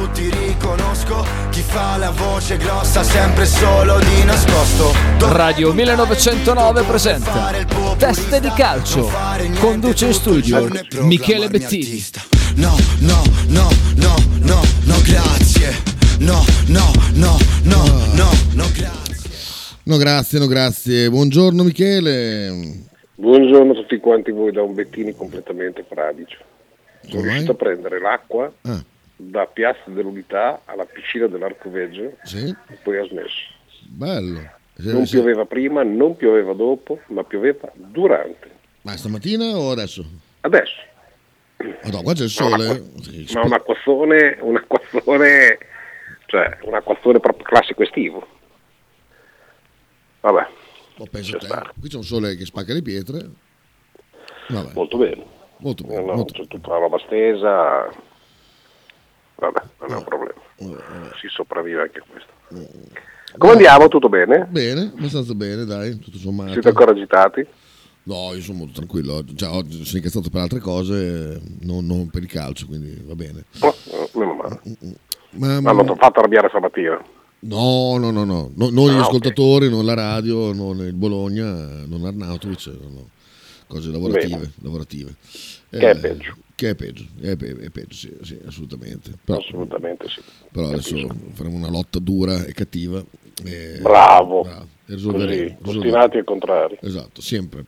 tutti riconosco. Chi fa la voce grossa sempre solo di nascosto. Radio 1909 presenta Teste di calcio. Conduce in studio Michele Bettini. No, no, no, no, no, no, grazie. No, no, no, no, no, no, grazie. No grazie, no grazie. Buongiorno Michele. Buongiorno a tutti quanti voi da un Bettini completamente fradicio. Sono riuscito a prendere l'acqua Ah, da Piazza dell'Unità alla piscina dell'Arcoveggio sì? e poi ha smesso. Bello. Se- Non se- pioveva prima, non pioveva dopo, ma pioveva durante. Ma stamattina o adesso? Adesso. Madonna, qua c'è il Ma sole. acqua- Sì, Ma un acquazzone, un acquazzone, cioè un acquazzone proprio classico estivo. Vabbè, oh, penso c'è. Qui c'è un sole che spacca le pietre. Vabbè, molto bene. molto Eh, bene. no, molto c'è tutta la roba stesa. Vabbè, non è un problema. bene. Si sopravvive anche a questo. Come andiamo? Tutto bene? Bene, abbastanza bene, dai, tutto sommato. Siete ancora agitati? No, io sono molto tranquillo. oggi. Già, oggi sono incazzato per altre cose, non, non per il calcio, quindi va bene. Oh, eh, meno male. Ma, Ma non ti ho fatto arrabbiare stamattina. No, no, no, no, no, non gli Ah, ok. ascoltatori, non la radio, non il Bologna, non Arnautovic, no, no. cose lavorative. Lavorative. Che è peggio. Che è peggio, è, pe- è peggio, sì, sì, assolutamente. Però, Assolutamente sì. però adesso Capisco. faremo una lotta dura e cattiva. e- Bravo. bravo, e risolveremo, ostinati al contrario. Esatto, sempre.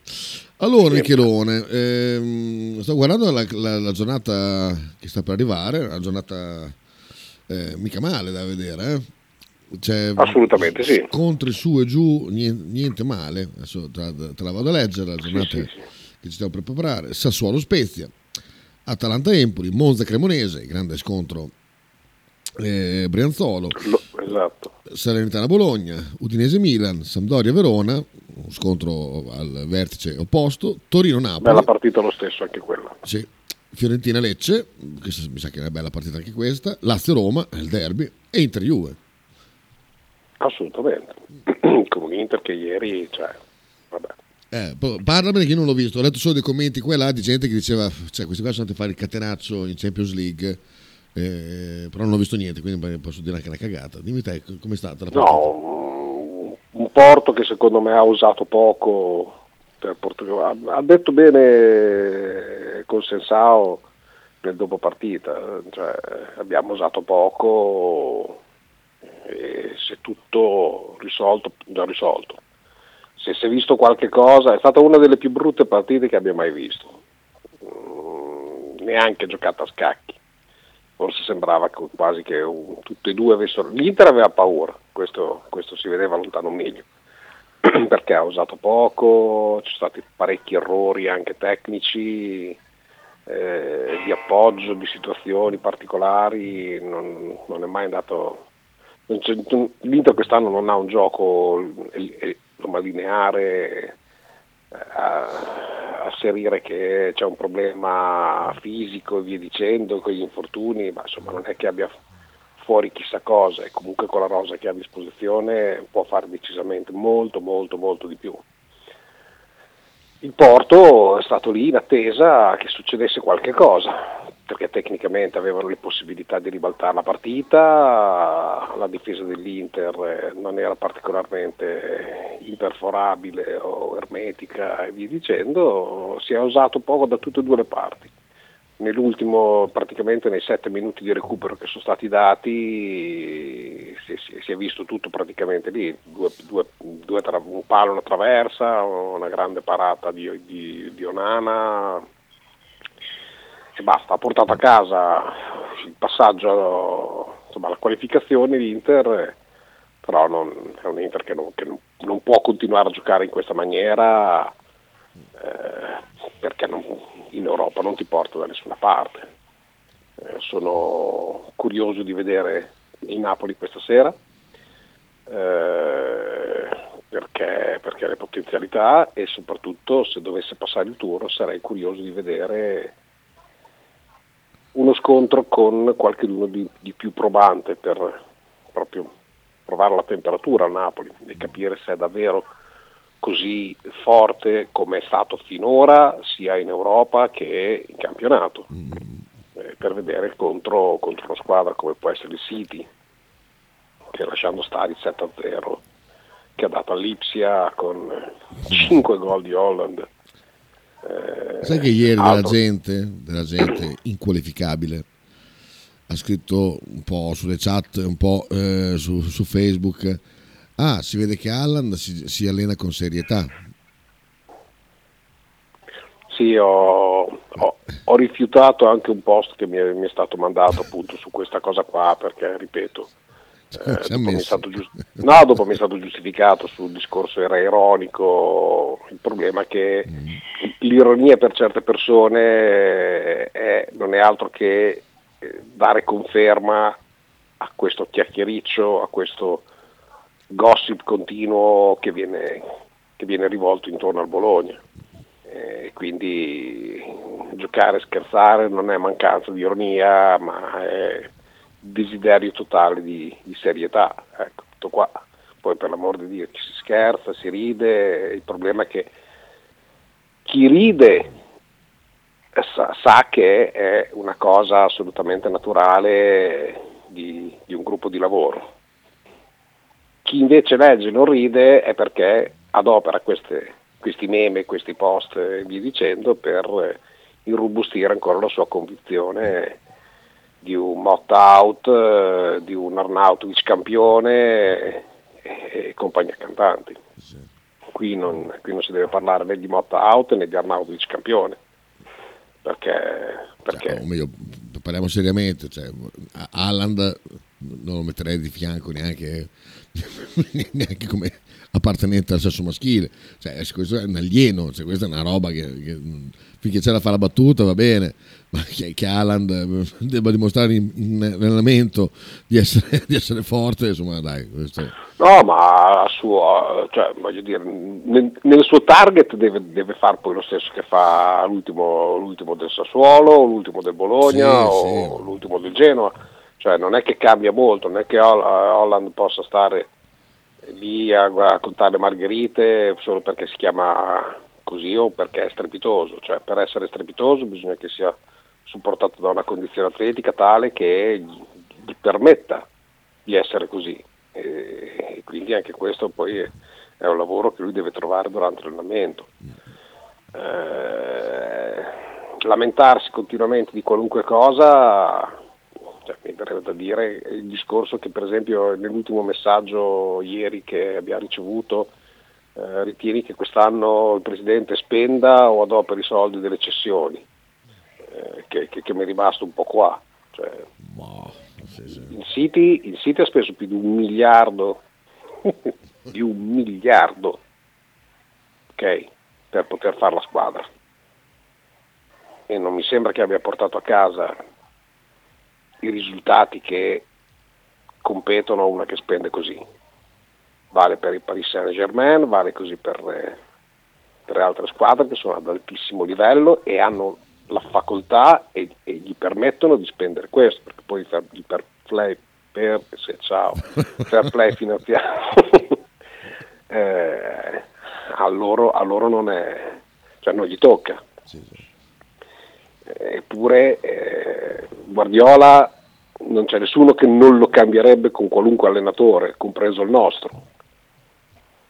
Allora. Michelone, ehm, sto guardando la, la- la giornata che sta per arrivare, una giornata eh, mica male da vedere, eh. C'è Assolutamente sì. Scontri su e giù, niente, niente male. Adesso te la, te la vado a leggere, la giornata sì, sì. che ci stiamo per preparare. Sassuolo Spezia, Atalanta Empoli, Monza Cremonese, grande scontro eh, Brianzolo, Lo- esatto. Salernitana Bologna, Udinese Milan, Sampdoria Verona, un scontro al vertice opposto, Torino Napoli, Bella partita lo stesso anche quella. sì, Fiorentina Lecce, che s- mi sa che è una bella partita anche questa, Lazio Roma, il derby, e Inter Juve. Assolutamente. Come l'Inter che ieri, cioè, vabbè. Eh, parlamene che io non l'ho visto, ho letto solo dei commenti qua e là di gente che diceva, cioè questi qua sono andati a fare il catenaccio in Champions League, eh, però non ho visto niente, quindi posso dire anche una cagata. Dimmi te, com'è stata la partita? No, un- Porto che secondo me ha usato poco. Ha, detto bene con Sensao nel dopo partita, cioè, abbiamo usato poco e se tutto risolto, già risolto. Se si è visto qualche cosa, è stata una delle più brutte partite che abbia mai visto. Mm, neanche giocata a scacchi. Forse sembrava quasi che un- tutti e due avessero. L'Inter aveva paura, questo, questo si vedeva lontano un miglio, perché ha usato poco, ci sono stati parecchi errori anche tecnici, eh, di appoggio, di situazioni particolari, non, non è mai andato. L'Inter quest'anno non ha un gioco insomma, lineare eh, a asserire che c'è un problema fisico e via dicendo, con gli infortuni, ma insomma non è che abbia fuori chissà cosa e comunque con la rosa che ha a disposizione può fare decisamente molto molto molto di più. Il Porto è stato lì in attesa che succedesse qualche cosa, perché tecnicamente avevano le possibilità di ribaltare la partita, la difesa dell'Inter eh, non era particolarmente imperforabile o ermetica e via dicendo, si è usato poco da tutte e due le parti. Nell'ultimo, praticamente nei sette minuti di recupero che sono stati dati, si, è visto tutto praticamente lì, due, due- due tra- un palo, una traversa, una grande parata di, di, di Onana e basta, ha portato a casa il passaggio, insomma la qualificazione l'Inter, però non, è un Inter che, non, che non- non può continuare a giocare in questa maniera eh, perché in Europa non ti porta da nessuna parte. Eh, sono curioso di vedere il Napoli questa sera eh, perché, perché le potenzialità e soprattutto se dovesse passare il turno sarei curioso di vedere scontro con qualcuno di, di più probante per proprio provare la temperatura al Napoli e capire se è davvero così forte come è stato finora sia in Europa che in campionato. Eh, per vedere contro, contro una squadra come può essere il City, che lasciando stare il 7-0 che ha dato all'Ipsia con 5 gol di Holland. Eh, Sai che ieri della gente, della gente inqualificabile ha scritto un po' sulle chat, un po' eh, su, su, Facebook, ah si vede che Alland si, si allena con serietà, sì, ho, ho, ho, rifiutato anche un post che mi è, mi è, stato mandato appunto su questa cosa qua perché, ripeto, eh, mi giust... no, dopo mi è stato giustificato sul discorso era ironico, il problema è che mm. l'ironia per certe persone è, non è altro che eh, dare conferma a questo chiacchiericcio, a questo gossip continuo che viene, che viene rivolto intorno al Bologna e quindi giocare e scherzare non è mancanza di ironia ma è desiderio totale di, di serietà ecco tutto qua. Poi per l'amor di Dio ci si scherza, si ride il problema è che chi ride sa, sa che è una cosa assolutamente naturale di, di un gruppo di lavoro. Chi invece legge e non ride è perché adopera queste questi meme, questi post e via dicendo per irrobustire ancora la sua convinzione di un Motta out, eh, di un Arnautovic campione e, compagnia cantanti. Qui non, qui non, si deve parlare né di Motta out né di Arnautovic campione. Perché, perché... Cioè, parliamo seriamente, cioè, Haaland non lo metterei di fianco neanche, neanche come appartenente al sesso maschile. Cioè, questo è un alieno, cioè, questa è una roba che, che finché c'è da fare la battuta va bene, ma che, che Alan debba dimostrare in, in allenamento di essere, di essere, forte, insomma dai. Questo... No, ma suo, cioè, dire, nel, nel suo target deve, deve fare poi lo stesso che fa l'ultimo, l'ultimo del Sassuolo, l'ultimo del Bologna sì, o sì. l'ultimo del Genoa. Cioè non è che cambia molto, non è che Holland possa stare lì a, a contare margherite solo perché si chiama così o perché è strepitoso, cioè per essere strepitoso bisogna che sia supportato da una condizione atletica tale che gli permetta di essere così e, quindi anche questo poi è, un lavoro che lui deve trovare durante l'allenamento. Eh, lamentarsi continuamente di qualunque cosa cioè, mi verrebbe da dire il discorso che per esempio nell'ultimo messaggio ieri che abbiamo ricevuto eh, ritieni che quest'anno il Presidente spenda o adoperi i soldi delle cessioni, eh, che, che, che, mi è rimasto un po' qua. Cioè, sì. Il, City, il City ha speso più di un miliardo, di un miliardo, ok, per poter fare la squadra. E non mi sembra che abbia portato a casa i risultati che competono a una che spende così. Vale per il Paris Saint Germain, vale così per, eh, per altre squadre che sono ad altissimo livello e hanno la facoltà e, e gli permettono di spendere questo, perché poi il fair play, per, se, ciao, fair play finanziario eh, a, loro, a, loro, non è, cioè non gli tocca. Sì, sì. Eppure eh, Guardiola non c'è nessuno che non lo cambierebbe con qualunque allenatore, compreso il nostro.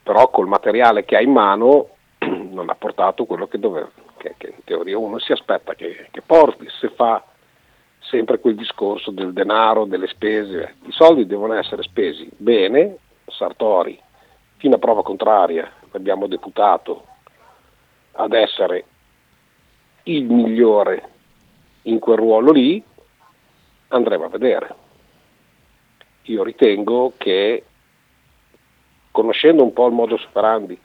Però col materiale che ha in mano non ha portato quello che, doveva, che, che in teoria uno si aspetta che, che porti, se fa sempre quel discorso del denaro, delle spese. I soldi devono essere spesi bene, Sartori, fino a prova contraria, abbiamo deputato ad essere il migliore in quel ruolo lì, andremo a vedere. Io ritengo che, conoscendo un po' il modo superandi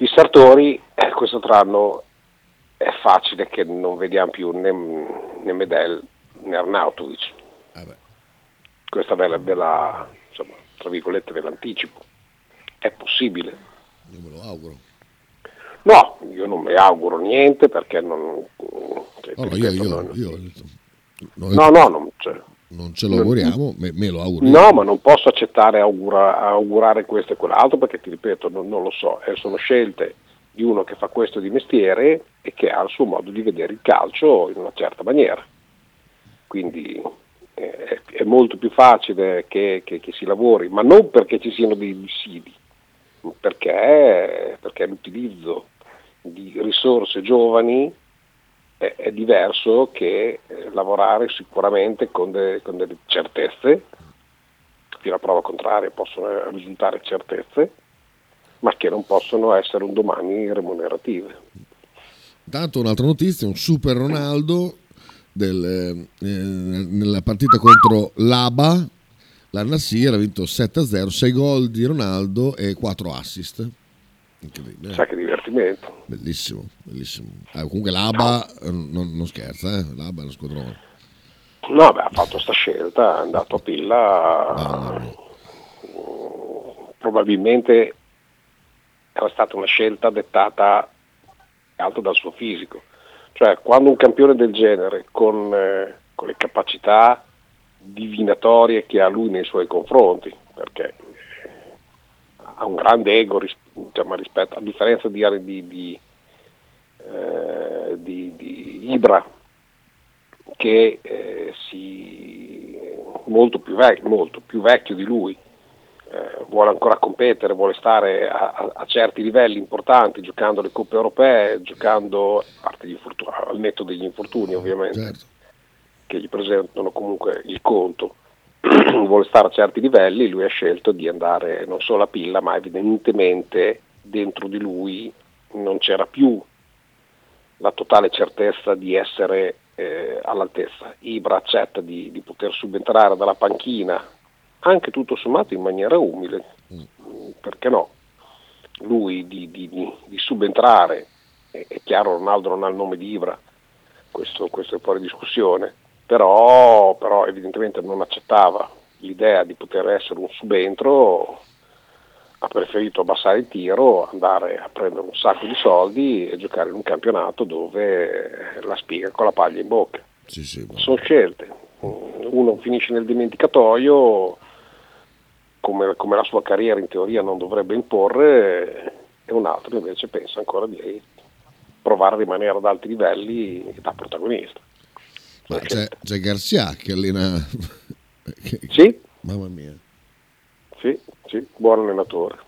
di Sartori, eh, questo anno è facile che non vediamo più né, né Medel né Arnautovic. Ah Questa ve la, insomma, tra virgolette ve l'anticipo. È possibile. Io me lo auguro. No, io non mi auguro niente perché non... Cioè, no, io, io, non, io, no, no, no, non, cioè, non ce lo auguriamo, me, me, lo auguro. No, ma non posso accettare augura, augurare questo e quell'altro perché ti ripeto, non, non lo so, eh, sono scelte di uno che fa questo di mestiere e che ha il suo modo di vedere il calcio in una certa maniera. quindi eh, è molto più facile che, che, che, si lavori, ma non perché ci siano dei dissidi, perché, perché l'utilizzo di risorse giovani è, diverso che eh, lavorare sicuramente con, de, con delle certezze, fino a prova contraria possono risultare certezze, ma che non possono essere un domani remunerative. Tanto un'altra notizia, un super Ronaldo del, eh, nella partita contro l'Aba, la Nassir ha vinto 7-0, 6 gol di Ronaldo e 4 assist. Incredibile. Sa che divertimento. Bellissimo, bellissimo. Eh, comunque l'ABA no. non, non, scherza, eh? l'ABA è uno squadrone. No, beh, ha fatto questa scelta, è andato a pilla. Ah, probabilmente era stata una scelta dettata altro dal suo fisico. Cioè, quando un campione del genere, con, eh, con le capacità divinatorie che ha lui nei suoi confronti, perché ha un grande ego ris- diciamo, rispetto, a differenza di, di, di, eh, di, Ibra, che eh, si, molto, più vecchio, molto più vecchio di lui, eh, vuole ancora competere, vuole stare a, a, a, certi livelli importanti, giocando le coppe europee, giocando, a parte gli infortuni, al netto degli infortuni ovviamente, certo. che gli presentano comunque il conto, vuole stare a certi livelli, lui ha scelto di andare non solo a pilla, ma evidentemente dentro di lui non c'era più la totale certezza di essere eh, all'altezza. Ibra accetta di, di, poter subentrare dalla panchina, anche tutto sommato in maniera umile, mm. perché no? Lui di, di, di subentrare, è, è, chiaro Ronaldo non ha il nome di Ibra, questo, questo è fuori discussione, però, però evidentemente non accettava l'idea di poter essere un subentro ha preferito abbassare il tiro, andare a prendere un sacco di soldi e giocare in un campionato dove la spiega con la paglia in bocca. Sì, sì, Sono scelte. Uno finisce nel dimenticatoio, come, come, la sua carriera in teoria non dovrebbe imporre, e un altro invece pensa ancora di provare a rimanere ad alti livelli da protagonista. Ma c'è, c'è Garcia che allena... sì? Mamma mia. Sì, sì, buon allenatore.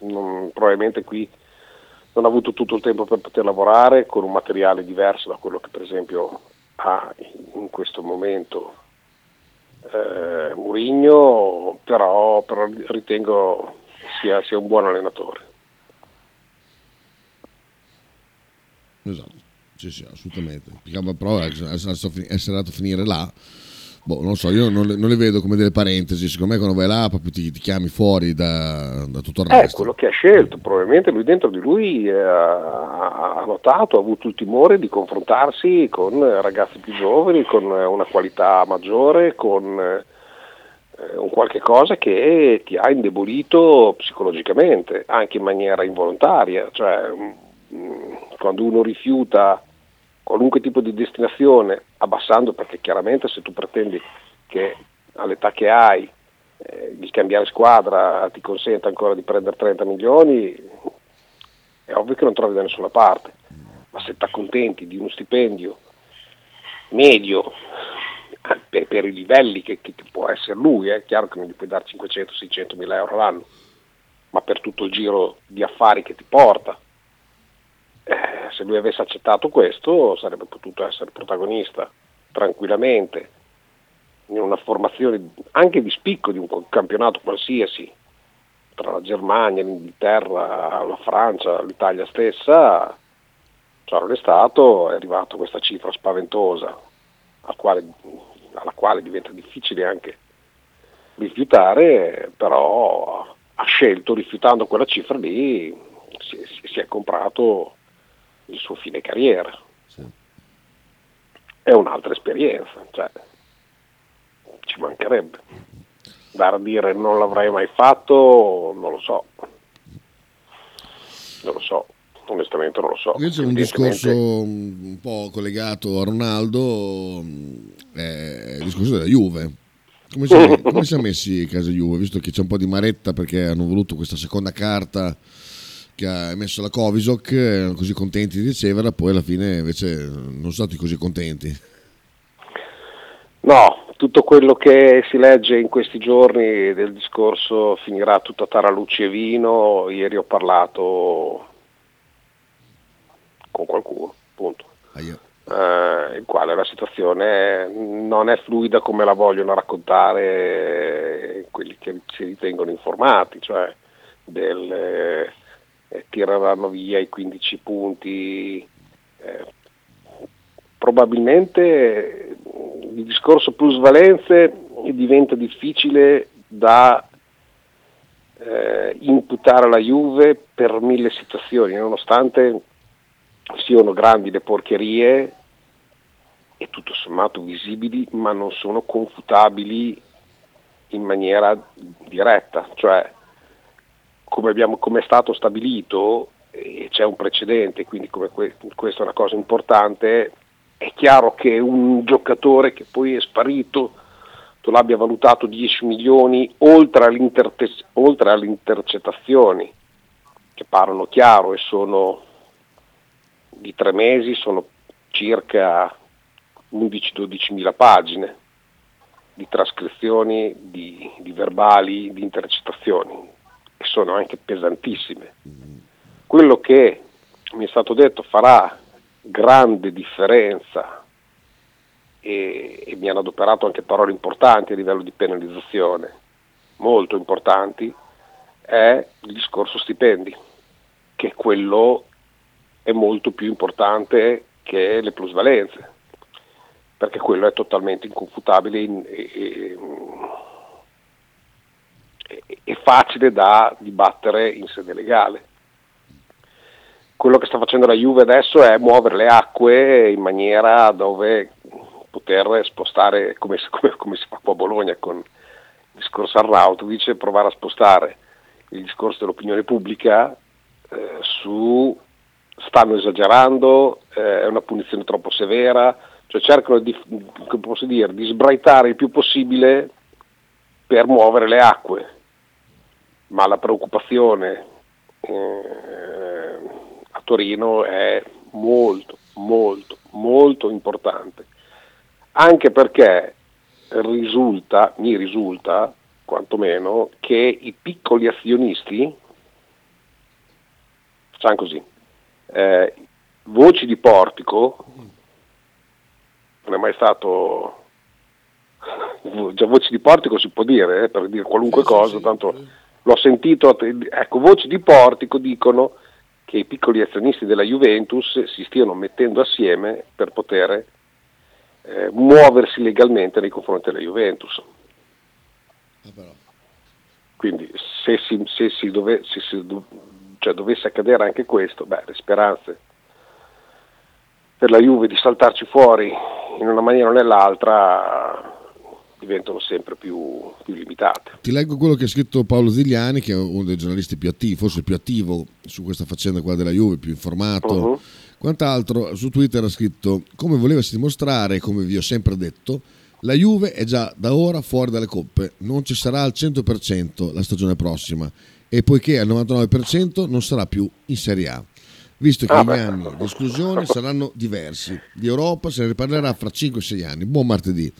Non, probabilmente qui non ha avuto tutto il tempo per poter lavorare con un materiale diverso da quello che per esempio ha in questo momento eh, Murigno, però, però, ritengo sia, sia un buon allenatore. Esatto. Sì, sì, assolutamente. Però essere andato a finire là, boh, non so, io non le, non le, vedo come delle parentesi. Secondo me, quando vai là, proprio ti, ti chiami fuori da, da, tutto il resto. È quello che ha scelto. Probabilmente lui dentro di lui eh, ha notato, ha avuto il timore di confrontarsi con ragazzi più giovani, con una qualità maggiore, con eh, un qualche cosa che ti ha indebolito psicologicamente, anche in maniera involontaria. Cioè, mh, mm, quando uno rifiuta qualunque tipo di destinazione, abbassando perché chiaramente se tu pretendi che all'età che hai eh, di cambiare squadra ti consenta ancora di prendere 30 milioni, è ovvio che non trovi da nessuna parte, ma se ti accontenti di uno stipendio medio per, per i livelli che, che, può essere lui, è eh, chiaro che non gli puoi dare 500-600 mila euro l'anno, ma per tutto il giro di affari che ti porta, eh, se lui avesse accettato questo sarebbe potuto essere protagonista tranquillamente in una formazione anche di spicco di un campionato qualsiasi tra la Germania, l'Inghilterra, la Francia, l'Italia stessa, ciò non è stato, è arrivato questa cifra spaventosa al quale, alla quale diventa difficile anche rifiutare, però ha scelto, rifiutando quella cifra lì, si, si è comprato il suo fine carriera. Sì. È un'altra esperienza, cioè, ci mancherebbe. Dare a dire non l'avrei mai fatto, non lo so. Non lo so, onestamente non lo so. Invece un discorso un po' collegato a Ronaldo è il discorso della Juve. Come si, come si è messi in casa Juve, visto che c'è un po' di maretta perché hanno voluto questa seconda carta che ha emesso la Covisoc, erano così contenti di riceverla, poi alla fine invece non sono stati così contenti. No, tutto quello che si legge in questi giorni del discorso finirà tutto a taralucci e vino. Ieri ho parlato con qualcuno, punto. Eh, in quale la situazione non è fluida come la vogliono raccontare quelli che si ritengono informati, cioè del, eh, tireranno via i 15 punti. Eh, probabilmente il discorso plusvalenze diventa difficile da eh, imputare alla Juve per mille situazioni, nonostante siano grandi le porcherie e tutto sommato visibili, ma non sono confutabili in maniera diretta, cioè come, abbiamo, come è stato stabilito e c'è un precedente, quindi que- questa è una cosa importante, è chiaro che un giocatore che poi è sparito, tu l'abbia valutato 10 milioni oltre, oltre alle intercettazioni, che parlano chiaro e sono di tre mesi, sono circa 11-12 mila pagine di trascrizioni, di, di verbali, di intercettazioni, che sono anche pesantissime. Quello che mi è stato detto farà grande differenza e, e, mi hanno adoperato anche parole importanti a livello di penalizzazione, molto importanti, è il discorso stipendi, che quello è molto più importante che le plusvalenze, perché quello è totalmente inconfutabile e, e, e facile da dibattere in sede legale. Quello che sta facendo la Juve adesso è muovere le acque in maniera dove poter spostare, come, come, come si fa qua a Bologna con il discorso Arnautovic, provare a spostare il discorso dell'opinione pubblica eh, su stanno esagerando, eh, è una punizione troppo severa, cioè cercano di, dire, di sbraitare il più possibile per muovere le acque, ma la preoccupazione eh, a Torino è molto, molto, molto importante, anche perché risulta, mi risulta quantomeno, che i piccoli azionisti, facciamo così, eh, voci di portico, non è mai stato, già voci di portico si può dire, eh, per dire qualunque sì, cosa, sì, tanto sì. L'ho sentito, ecco, voci di portico dicono che i piccoli azionisti della Juventus si stiano mettendo assieme per poter eh, muoversi legalmente nei confronti della Juventus. Ah, Quindi se, si, se, si dove, se si, cioè, dovesse accadere anche questo, beh, le speranze per la Juve di saltarci fuori in una maniera o nell'altra diventano sempre più, più, limitate. Ti leggo quello che ha scritto Paolo Zigliani, che è uno dei giornalisti più attivi, forse il più attivo su questa faccenda qua della Juve, più informato. Uh-huh. Quant'altro su Twitter ha scritto: Come volevasi dimostrare, come vi ho sempre detto, la Juve è già da ora fuori dalle coppe, non ci sarà al 100% la stagione prossima e poiché al 99% non sarà più in Serie A. Visto che ah, gli anni di esclusione saranno diversi, di Europa se ne riparlerà fra 5-6 anni. Buon martedì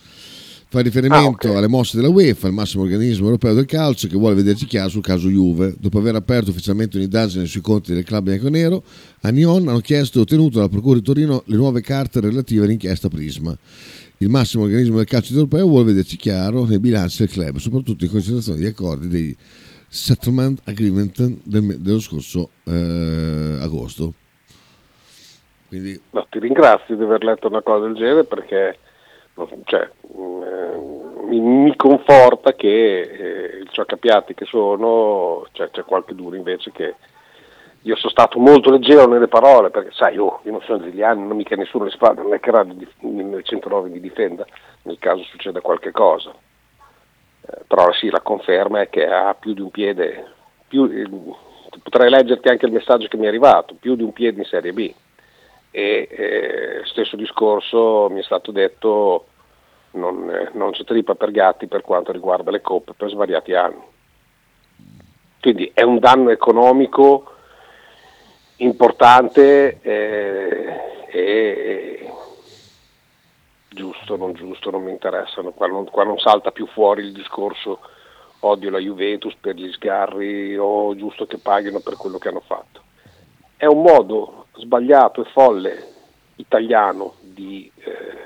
fa riferimento ah, okay. alle mosse della UEFA, il massimo organismo europeo del calcio, che vuole vederci chiaro sul caso Juve. Dopo aver aperto ufficialmente un'indagine sui conti del club bianconero, a Nyon hanno chiesto e ottenuto dalla Procura di Torino le nuove carte relative all'inchiesta Prisma. Il massimo organismo del calcio europeo vuole vederci chiaro nei bilanci del club, soprattutto in considerazione degli accordi dei settlement agreement del, dello scorso eh, agosto. Quindi... No, ti ringrazio di aver letto una cosa del genere perché cioè, eh, mi, mi, conforta che eh, il cioccapiatti che sono, cioè, c'è qualche duro invece che io sono stato molto leggero nelle parole perché sai, oh, io non sono degli anni, non mica nessuno le spalle, non è che Radio 109 mi difenda nel caso succeda qualche cosa. Eh, però sì, la conferma è che ha più di un piede, più, eh, potrei leggerti anche il messaggio che mi è arrivato, più di un piede in Serie B e eh, stesso discorso mi è stato detto non, eh, non c'è trippa per gatti per quanto riguarda le coppe per svariati anni. Quindi è un danno economico importante eh, e giusto. giusto, non giusto, non mi interessano, qua non, qua non salta più fuori il discorso odio la Juventus per gli sgarri o giusto che paghino per quello che hanno fatto. È un modo sbagliato e folle italiano di, eh,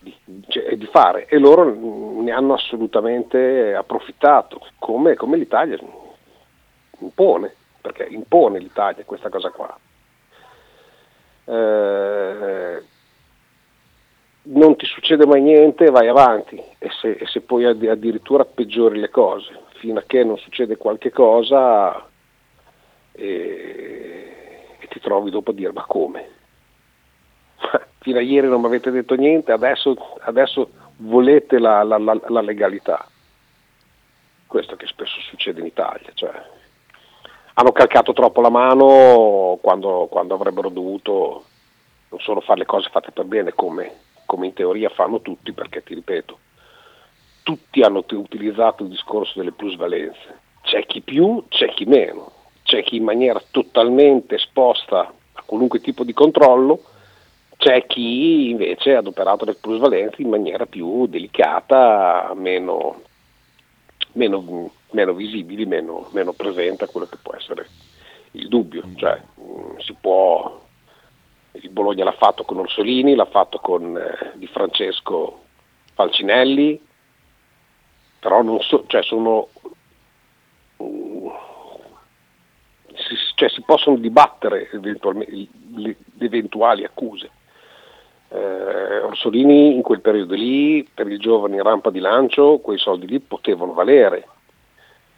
di, cioè, di fare e loro ne hanno assolutamente approfittato, come, come l'Italia impone, perché impone l'Italia questa cosa qua. Eh, non ti succede mai niente, vai avanti e se, e se poi addirittura peggiori le cose, fino a che non succede qualche cosa e, e ti trovi dopo a dire ma come? fino a ieri non mi avete detto niente, adesso, adesso volete la, la, la, la, legalità. Questo che spesso succede in Italia. Cioè, hanno calcato troppo la mano quando, quando, avrebbero dovuto non solo fare le cose fatte per bene come, come in teoria fanno tutti, perché ti ripeto, tutti hanno utilizzato il discorso delle plusvalenze. C'è chi più, c'è chi meno, c'è chi in maniera totalmente esposta a qualunque tipo di controllo, c'è chi invece ha adoperato le plusvalenze in maniera più delicata, meno, meno, meno visibili, meno, meno presente a quello che può essere il dubbio. Cioè, mh, si può, il Bologna l'ha fatto con Orsolini, l'ha fatto con eh, Di Francesco Falcinelli, però non so, cioè sono, mh, si, cioè si possono dibattere le eventuali accuse eh, Orsolini in quel periodo lì, per i giovani in rampa di lancio, quei soldi lì potevano valere.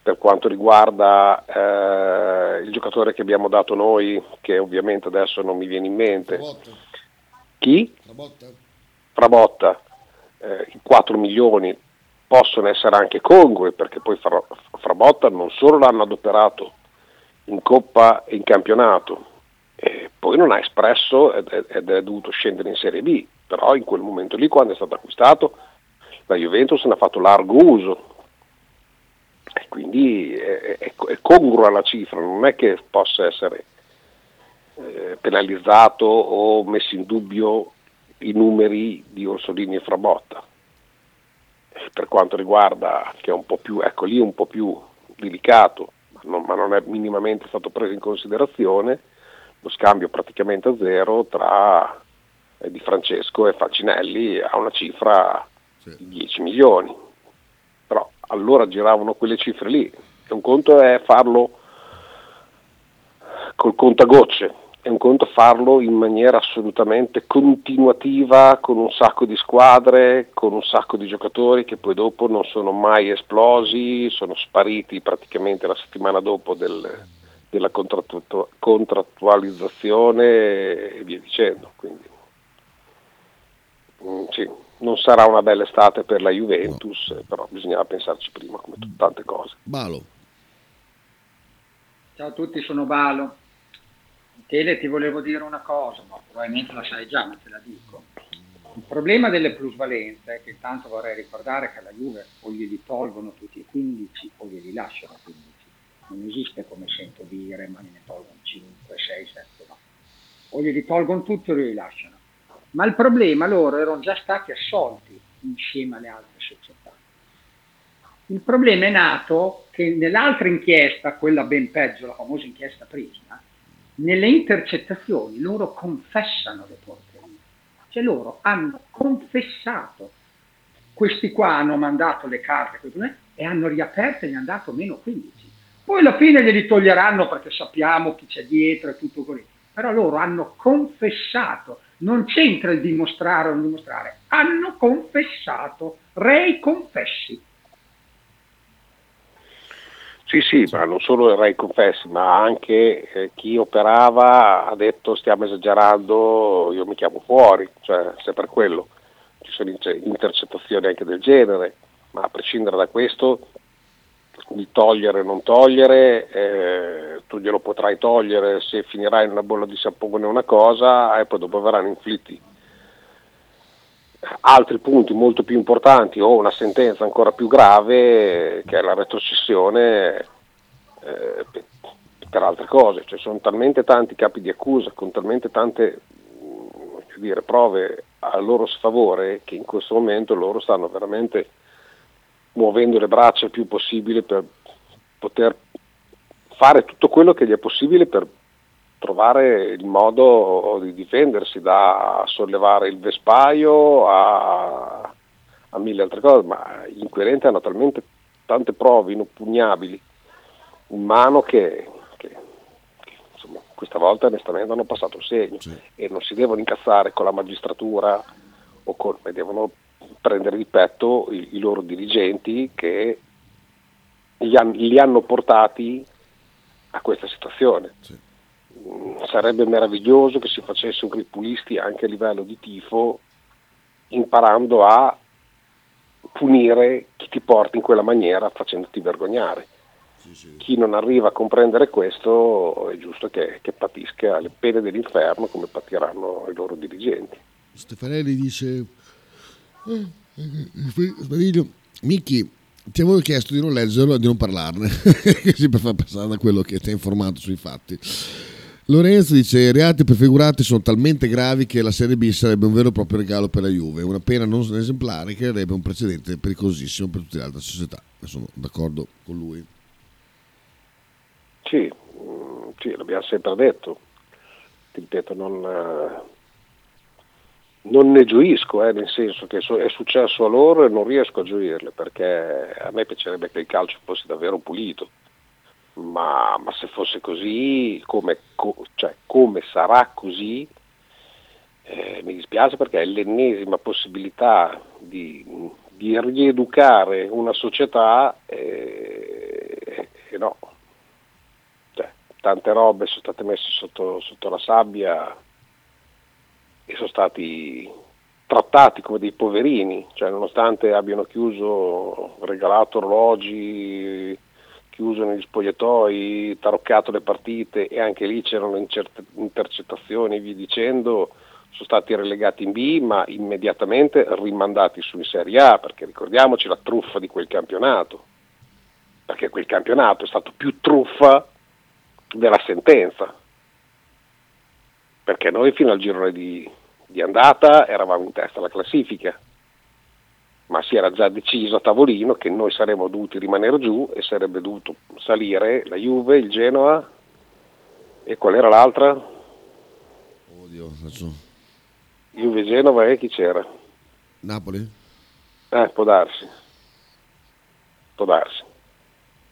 Per quanto riguarda eh, il giocatore che abbiamo dato noi, che ovviamente adesso non mi viene in mente. Frabotta. Chi? Frabotta. Frabotta. Eh, I 4 milioni possono essere anche congrui perché poi Frabotta non solo l'hanno adoperato in Coppa e in campionato, e poi non ha espresso ed è, ed è, dovuto scendere in Serie B, però in quel momento lì quando è stato acquistato la Juventus ne ha fatto largo uso e quindi è, è, è congrua la cifra, non è che possa essere eh, penalizzato o messo in dubbio i numeri di Orsolini e Frabotta. Per quanto riguarda, che è un po' più, ecco lì un po' più delicato, non, ma non è minimamente stato preso in considerazione, lo scambio praticamente a zero tra eh, Di Francesco e Falcinelli a una cifra sì. di 10 milioni. Però allora giravano quelle cifre lì. E un conto è farlo col contagocce, è un conto farlo in maniera assolutamente continuativa con un sacco di squadre, con un sacco di giocatori che poi dopo non sono mai esplosi, sono spariti praticamente la settimana dopo del, della contrattu- contrattualizzazione e via dicendo. Quindi, mm, sì, non sarà una bella estate per la Juventus, no. però bisognava pensarci prima come t- tante cose. Balo. Ciao a tutti, sono Balo. Tele, ti volevo dire una cosa, ma probabilmente la sai già, ma te la dico. Il problema delle plusvalenze che intanto vorrei ricordare che alla Juve o glieli tolgono tutti i 15 o glieli lasciano 15 non esiste come sento dire, ma ne tolgono 5, 6, 7, no. O glieli tolgono tutti o li lasciano. Ma il problema loro erano già stati assolti insieme alle altre società. Il problema è nato che nell'altra inchiesta, quella ben peggio, la famosa inchiesta Prisma, nelle intercettazioni loro confessano le porcherie. Cioè loro hanno confessato. Questi qua hanno mandato le carte e hanno riaperto e gli hanno dato meno 15. Poi alla fine glieli toglieranno perché sappiamo chi c'è dietro e tutto così. Però loro hanno confessato, non c'entra il dimostrare o non dimostrare, hanno confessato, rei confessi. Sì, sì, ma non solo i rei confessi, ma anche eh, chi operava ha detto stiamo esagerando, io mi chiamo fuori, cioè se per quello. Ci sono intercettazioni anche del genere, ma a prescindere da questo di togliere o non togliere, eh, tu glielo potrai togliere se finirai in una bolla di sapone una cosa e poi dopo verranno inflitti altri punti molto più importanti o una sentenza ancora più grave che è la retrocessione eh, per altre cose, cioè sono talmente tanti capi di accusa con talmente tante dire, prove a loro sfavore che in questo momento loro stanno veramente muovendo le braccia il più possibile per poter fare tutto quello che gli è possibile per trovare il modo di difendersi da sollevare il vespaio a, a mille altre cose, ma gli inquirenti hanno talmente tante prove inoppugnabili in mano che, che, insomma, questa volta onestamente hanno passato il segno Sì. e non si devono incazzare con la magistratura o con, devono prendere di petto i, i loro dirigenti che li, han- li hanno portati a questa situazione. Sì. Mm, Sarebbe meraviglioso che si facesse un ripulisti anche a livello di tifo, imparando a punire chi ti porta in quella maniera facendoti vergognare. Chi non arriva a comprendere questo è giusto che, che patisca le pene dell'inferno come patiranno i loro dirigenti. Stefanelli dice eh, eh, Micchi ti avevo chiesto di non leggerlo e di non parlarne così per far passare da quello che ti ha informato sui fatti Lorenzo dice i reati prefigurati sono talmente gravi che la Serie B sarebbe un vero e proprio regalo per la Juve una pena non esemplare creerebbe un precedente pericolosissimo per tutte le altre società sono d'accordo con lui Sì, mm, sì, l'abbiamo sempre detto. Ti ripeto, non, eh, non ne gioisco, eh, nel senso che è successo a loro e non riesco a gioirle, perché a me piacerebbe che il calcio fosse davvero pulito. Ma, ma se fosse così, come, co- cioè, come sarà così, eh, mi dispiace perché è l'ennesima possibilità di, di rieducare una società e, e no, cioè, tante robe sono state messe sotto, sotto la sabbia e sono stati trattati come dei poverini, cioè nonostante abbiano chiuso, regalato orologi, chiuso negli spogliatoi, taroccato le partite e anche lì c'erano incerte- intercettazioni e via dicendo, sono stati relegati in B ma immediatamente rimandati su in Serie A, perché ricordiamoci la truffa di quel campionato, perché quel campionato è stato più truffa della sentenza, perché noi fino al girone di, di andata eravamo in testa alla classifica, ma si era già deciso a tavolino che noi saremmo dovuti rimanere giù e sarebbe dovuto salire la Juve, il Genoa e qual era l'altra? oddio adesso Juve, Genova e chi c'era? Napoli Eh, può darsi, può darsi.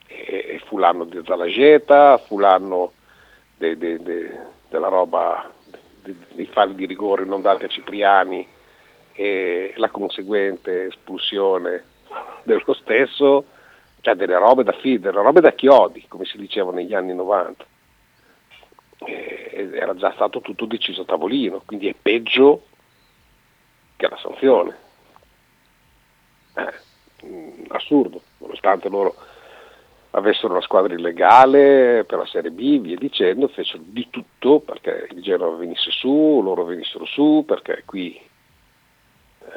E, e fu l'anno di Zalageta, fu l'anno de- de- de- della roba, de- dei falli di rigore non dati a Cipriani e la conseguente espulsione dello stesso, cioè delle robe da fi- delle robe da chiodi, come si diceva negli anni 90. E- era già stato tutto deciso a tavolino, quindi è peggio che la sanzione. Eh, mh, assurdo, nonostante loro avessero una squadra illegale per la Serie B, via dicendo, fecero di tutto perché il Genova venisse su, loro venissero su, perché qui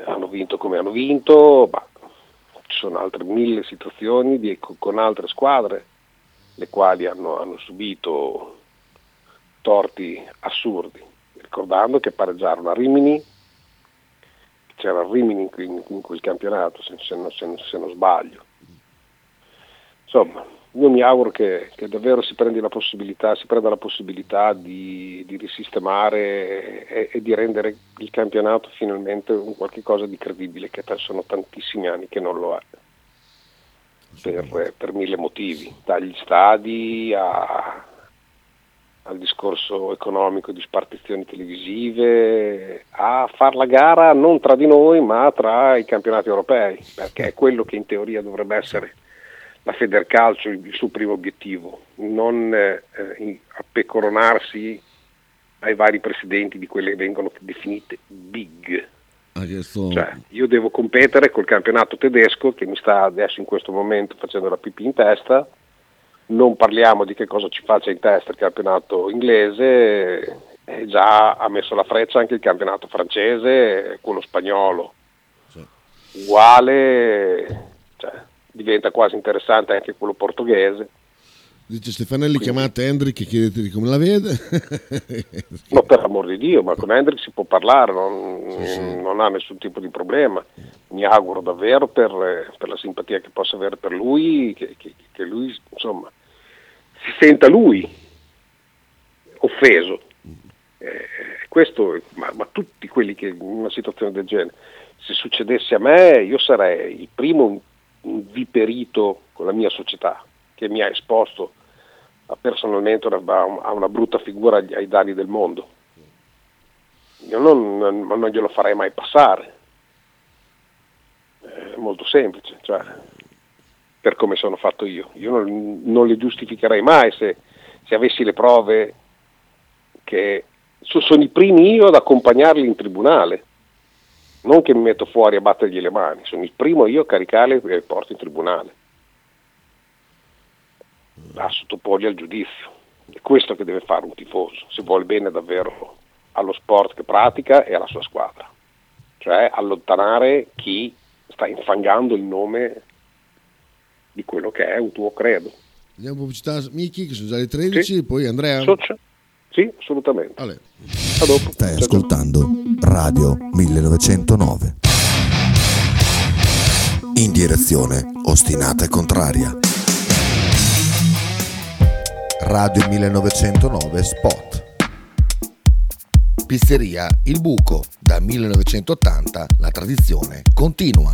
hanno vinto come hanno vinto, ma ci sono altre mille situazioni di- con altre squadre le quali hanno, hanno subito torti assurdi, ricordando che pareggiarono a Rimini, c'era Rimini in, in- quel campionato, se, se se se non sbaglio. Insomma, io mi auguro che, che davvero si, la si prenda la possibilità di, di risistemare e, e di rendere il campionato finalmente un qualche cosa di credibile, che sono tantissimi anni che non lo è, per, per mille motivi, dagli stadi a, al discorso economico di spartizioni televisive, a far la gara non tra di noi ma tra i campionati europei, perché è quello che in teoria dovrebbe essere la Federcalcio il suo primo obiettivo, non eh, appecoronarsi ai vari presidenti di quelle che vengono definite big. Ah, Cioè, io devo competere col campionato tedesco che mi sta adesso in questo momento facendo la pipì in testa, non parliamo di che cosa ci faccia in testa il campionato inglese, e già ha messo la freccia anche il campionato francese, e quello spagnolo. Sì. Uguale, cioè, diventa quasi interessante anche quello portoghese. Dice Stefanelli, chiamate Hendrik e chiedeteli come la vede. no, per amor di Dio, ma con Hendrik si può parlare, non, sì, sì. non, ha nessun tipo di problema. Mi auguro davvero per, per la simpatia che possa avere per lui, che, che, che lui insomma si senta lui offeso. Eh, questo, ma, ma, tutti quelli che in una situazione del genere, se succedesse a me, io sarei il primo inviperito con la mia società che mi ha esposto personalmente a una brutta figura ai danni del mondo. Io non, non glielo farei mai passare. È molto semplice, cioè, per come sono fatto io. Io non, non le giustificherei mai se, se, avessi le prove che sono i primi io ad accompagnarli in tribunale. Non che mi metto fuori a battergli le mani, sono il primo io a caricarli e porto in tribunale a sottoporli al giudizio. È questo che deve fare un tifoso, se vuole bene davvero allo sport che pratica e alla sua squadra, cioè allontanare chi sta infangando il nome di quello che è un tuo credo. Andiamo a pubblicità Miki, che sono già le 13, sì. poi Andrea. Socia. Sì, assolutamente. Allora. A dopo. Stai ascoltando Radio 1909. In direzione ostinata e contraria. Radio 1909 Spot. Pizzeria Il Buco. Da 1980 la tradizione continua.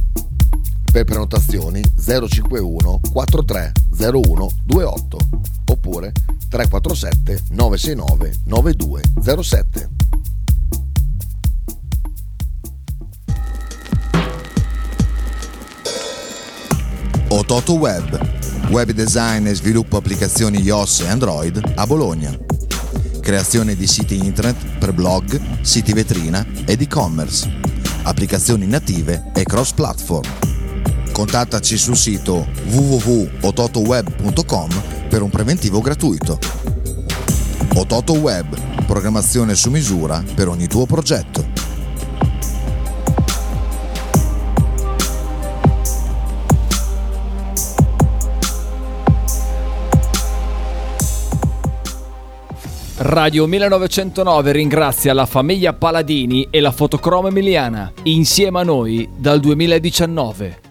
Per prenotazioni 051 4301 28 oppure 347 969 9207. Ototo Web web design e sviluppo applicazioni iOS e Android a Bologna. Creazione di siti internet per blog, siti vetrina ed e-commerce. Applicazioni native e cross-platform. Contattaci sul sito www.ototoweb.com per un preventivo gratuito. Ototo Web, programmazione su misura per ogni tuo progetto. Radio 1909 ringrazia la famiglia Paladini e la fotocromo emiliana, insieme a noi dal 2019.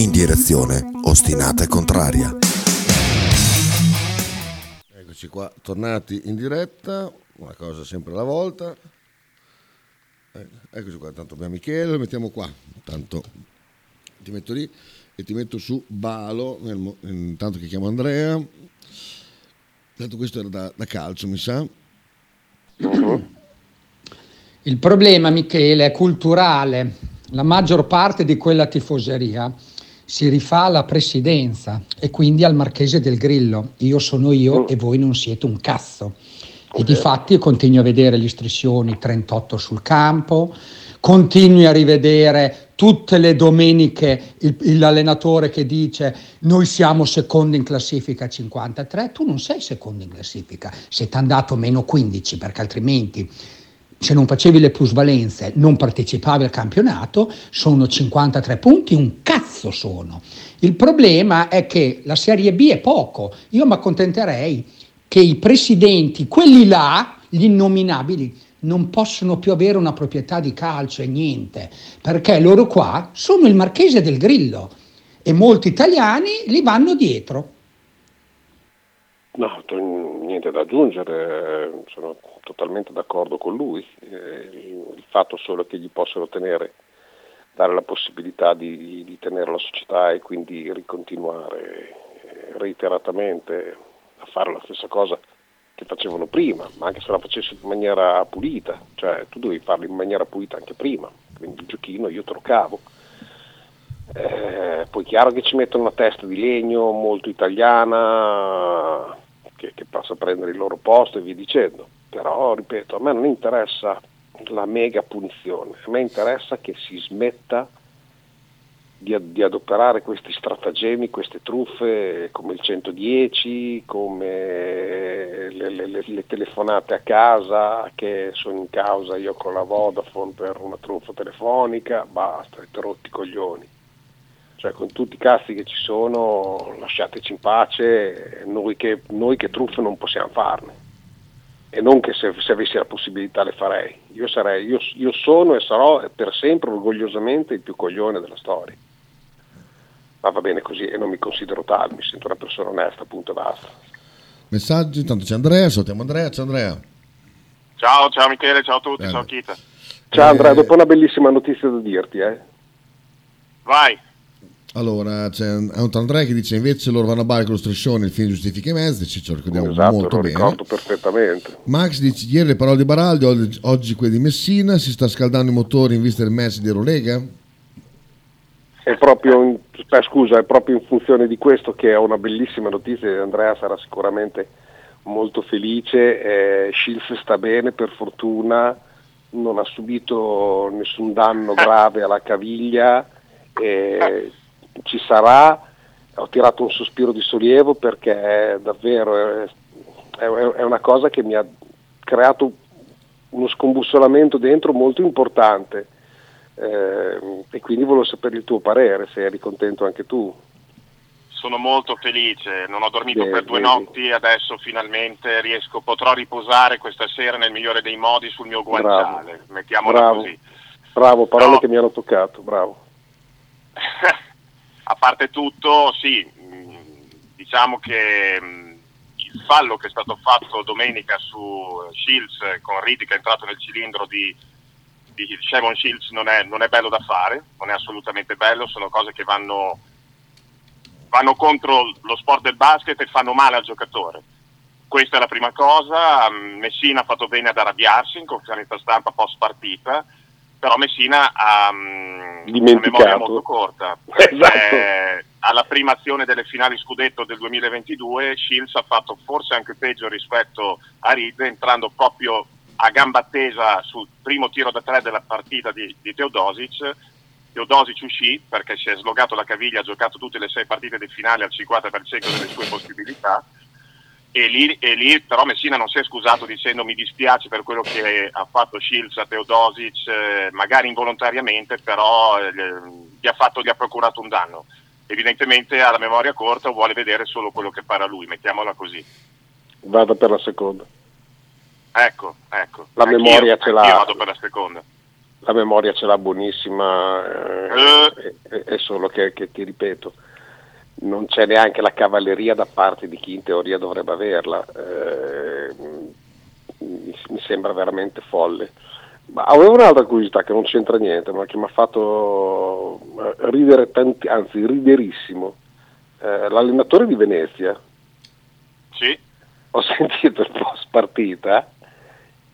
In direzione ostinata e contraria. Eccoci qua, tornati in diretta, una cosa sempre alla volta. Eh, Eccoci qua, tanto abbiamo Michele, lo mettiamo qua, intanto ti metto lì e ti metto su Balo, nel intanto che chiamo Andrea. Tanto questo era da, da calcio, mi sa. Il problema, Michele, è culturale. La maggior parte di quella tifoseria si rifà alla presidenza e quindi al Marchese del Grillo. Io sono io e voi non siete un cazzo. E di fatti continuo a vedere le istruzioni 38 sul campo, continui a rivedere tutte le domeniche il- il- l'allenatore che dice noi siamo secondi in classifica 53, tu non sei secondo in classifica, sei andato meno 15 perché altrimenti se non facevi le plusvalenze, non partecipavi al campionato, sono 53 punti, un cazzo sono. Il problema è che la Serie B è poco. Io mi accontenterei che i presidenti, quelli là, gli innominabili, non possono più avere una proprietà di calcio e niente, perché loro qua sono il marchese del Grillo e molti italiani li vanno dietro. No, niente da aggiungere, eh, sono totalmente d'accordo con lui. Eh, Il fatto solo che gli possano tenere, dare la possibilità di, di tenere la società e quindi ricontinuare eh, reiteratamente a fare la stessa cosa che facevano prima, ma anche se la facessi in maniera pulita, cioè tu dovevi farlo in maniera pulita anche prima, quindi il giochino io te lo cavo. Eh, poi è chiaro che ci mettono una testa di legno molto italiana che, che passa a prendere il loro posto e via dicendo. Però, ripeto, a me non interessa la mega punizione, a me interessa che si smetta di, di adoperare questi stratagemmi, queste truffe come il 110, come le, le- le- le telefonate a casa che sono in causa io con la Vodafone per una truffa telefonica, basta, rotti coglioni. Cioè con tutti i cazzi che ci sono lasciateci in pace, noi che, noi che truffe non possiamo farne. E non che se, se avessi la possibilità le farei. Io, sarei, io, io sono e sarò per sempre orgogliosamente il più coglione della storia. Ma va bene così e non mi considero tale, mi sento una persona onesta, punto e basta. Messaggi, intanto c'è Andrea, salutiamo Andrea, c'è Andrea. Ciao, ciao Michele, ciao a tutti, Bene. ciao Kita. Ciao Andrea, Eh, dopo una bellissima notizia da dirti, eh. Vai. Allora, c'è un altro Andrea che dice invece loro vanno a bare con lo striscione, il film giustifica i mezzi, ci ce lo ricordiamo Esatto, molto lo bene. ricordo perfettamente. Max dice ieri le parole di Baraldi, oggi, oggi quelle di Messina, si sta scaldando i motori in vista del match di Eurolega? È proprio, in- beh, scusa, è proprio in funzione di questo che è una bellissima notizia Andrea sarà sicuramente molto felice. Eh, Shields sta bene, per fortuna, non ha subito nessun danno grave alla caviglia, eh, ci sarà. Ho tirato un sospiro di sollievo perché è davvero è, è- è una cosa che mi ha creato uno scombussolamento dentro molto importante. Eh, e quindi volevo sapere il tuo parere, se eri contento anche tu. Sono molto felice, non ho dormito Beh, per due vedi. notti, adesso finalmente riesco, potrò riposare questa sera nel migliore dei modi sul mio guanciale, mettiamola Bravo. così. Bravo, parole No. che mi hanno toccato, bravo. A parte tutto, sì, mh, diciamo che mh, il fallo che è stato fatto domenica su Shields eh, con Reed che è entrato nel cilindro di, di Shevon Shields non è, non è bello da fare, non è assolutamente bello, sono cose che vanno, vanno contro lo sport del basket e fanno male al giocatore. Questa è la prima cosa, mm, Messina ha fatto bene ad arrabbiarsi in conferenza stampa post partita, però Messina ha mm, una memoria molto corta. Esatto. Eh, alla prima azione delle finali scudetto del 2022 Shields ha fatto forse anche peggio rispetto a Reed entrando proprio a gamba tesa sul primo tiro da tre della partita di, di Teodosic Teodosic uscì perché si è slogato la caviglia ha giocato tutte le sei partite di finale al 50% delle sue possibilità e lì, e lì, però Messina non si è scusato dicendo mi dispiace per quello che ha fatto Shields a Teodosic, eh, magari involontariamente, però eh, gli, ha fatto, gli ha procurato un danno. Evidentemente ha la memoria corta vuole vedere solo quello che a lui, mettiamola così. Vado per la seconda. Ecco, ecco. La Anch'io- memoria ce l'ha. vado per la seconda. La memoria ce l'ha buonissima, eh, Eh. è, è solo che, che ti ripeto, non c'è neanche la cavalleria da parte di chi in teoria dovrebbe averla. Eh, mi, mi sembra veramente folle. Ma avevo un'altra curiosità che non c'entra niente, ma che mi ha fatto eh, ridere tanti, anzi riderissimo. Eh, l'allenatore di Venezia, Sì, ho sentito il post partita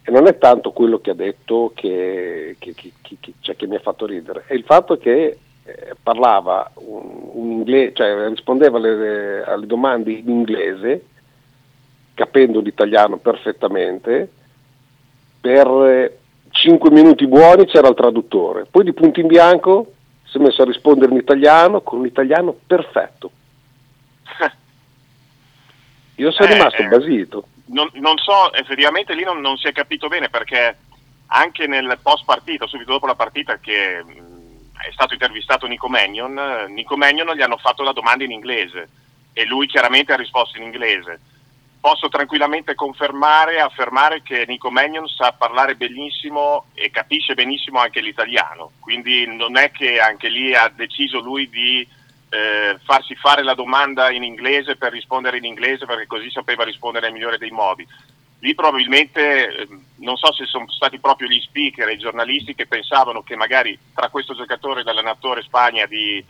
e non è tanto quello che ha detto che, che- che- che- che- cioè, che mi ha fatto ridere, è il fatto che eh, parlava un, un inglese, cioè rispondeva alle, alle domande in inglese, capendo l'italiano perfettamente, per 5 minuti buoni c'era il traduttore, poi di punto in bianco si è messo a rispondere in italiano con un italiano perfetto. Io sono Eh, rimasto eh. basito. non, non so, effettivamente lì non, non si è capito bene perché anche nel post partita, subito dopo la partita che è stato intervistato Nico Magnon, eh, Nico Magnon gli hanno fatto la domanda in inglese e lui chiaramente ha risposto in inglese. Posso tranquillamente confermare e affermare che Nico Magnon sa parlare benissimo e capisce benissimo anche l'italiano, quindi non è che anche lì ha deciso lui di eh, farsi fare la domanda in inglese per rispondere in inglese perché così sapeva rispondere nel migliore dei modi. Lì probabilmente eh, non so se sono stati proprio gli speaker e i giornalisti che pensavano che magari tra questo giocatore e l'allenatore Spagna di,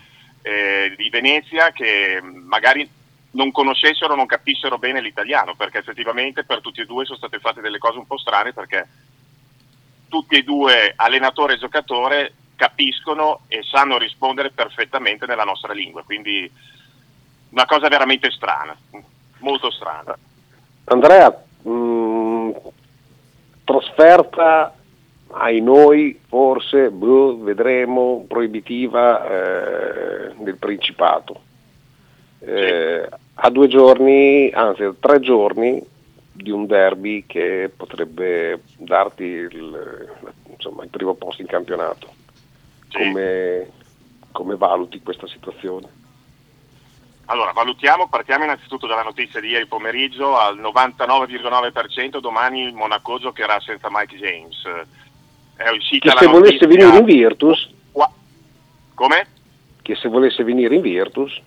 eh, di Venezia che magari non conoscessero non capissero bene l'italiano perché effettivamente per tutti e due sono state fatte delle cose un po' strane perché tutti e due, allenatore e giocatore, capiscono e sanno rispondere perfettamente nella nostra lingua. Quindi una cosa veramente strana, molto strana. Andrea, mh, trasferta ai noi forse, boh, vedremo, proibitiva eh, del Principato. Eh, a due giorni, anzi a tre giorni di un derby che potrebbe darti il, insomma, il primo posto in campionato. Come, come valuti questa situazione? Allora, valutiamo, partiamo innanzitutto dalla notizia di ieri pomeriggio, al 99,9% domani il Monaco giocherà senza Mike James. È uscita Che se volesse notizia- venire in Virtus, Qua- Come? che se volesse venire in Virtus,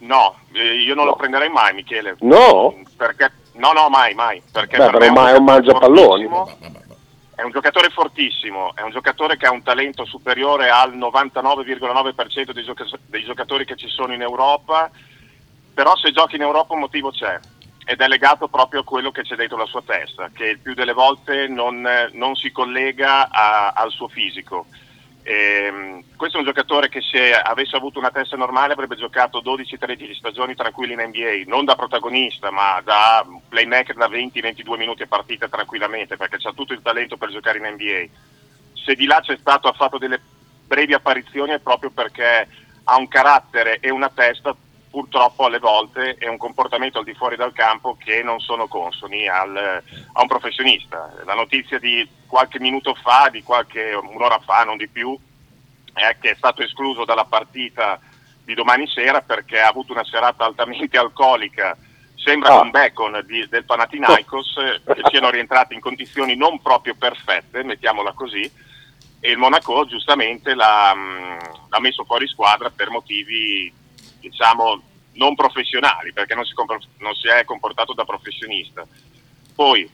No, eh, io non No. lo prenderei mai Michele. No? Perché, no, no, mai, mai. Perché Beh, per me è un un fortissimo. È un giocatore fortissimo, è un giocatore che ha un talento superiore al 99,9% dei, gioca- dei giocatori che ci sono in Europa, però se giochi in Europa un motivo c'è ed è legato proprio a quello che c'è dentro la sua testa, che il più delle volte non, non si collega a- al suo fisico. Ehm, questo è un giocatore che se avesse avuto una testa normale avrebbe giocato 12-13 stagioni tranquilli in NBA, non da protagonista ma da playmaker da 20-22 minuti a partita tranquillamente perché ha tutto il talento per giocare in NBA. Se di là c'è stato, ha fatto delle brevi apparizioni è proprio perché ha un carattere e una testa purtroppo alle volte e un comportamento al di fuori dal campo che non sono consoni al- a un professionista. La notizia di qualche minuto fa, di qualche un'ora fa, non di più, è che è stato escluso dalla partita di domani sera perché ha avuto una serata altamente alcolica. Sembra Ah. con Bacon di- del Panathinaikos che siano rientrati in condizioni non proprio perfette, mettiamola così, e il Monaco giustamente l'ha, mh, l'ha messo fuori squadra per motivi diciamo non professionali perché non si, compor- non si è comportato da professionista. Poi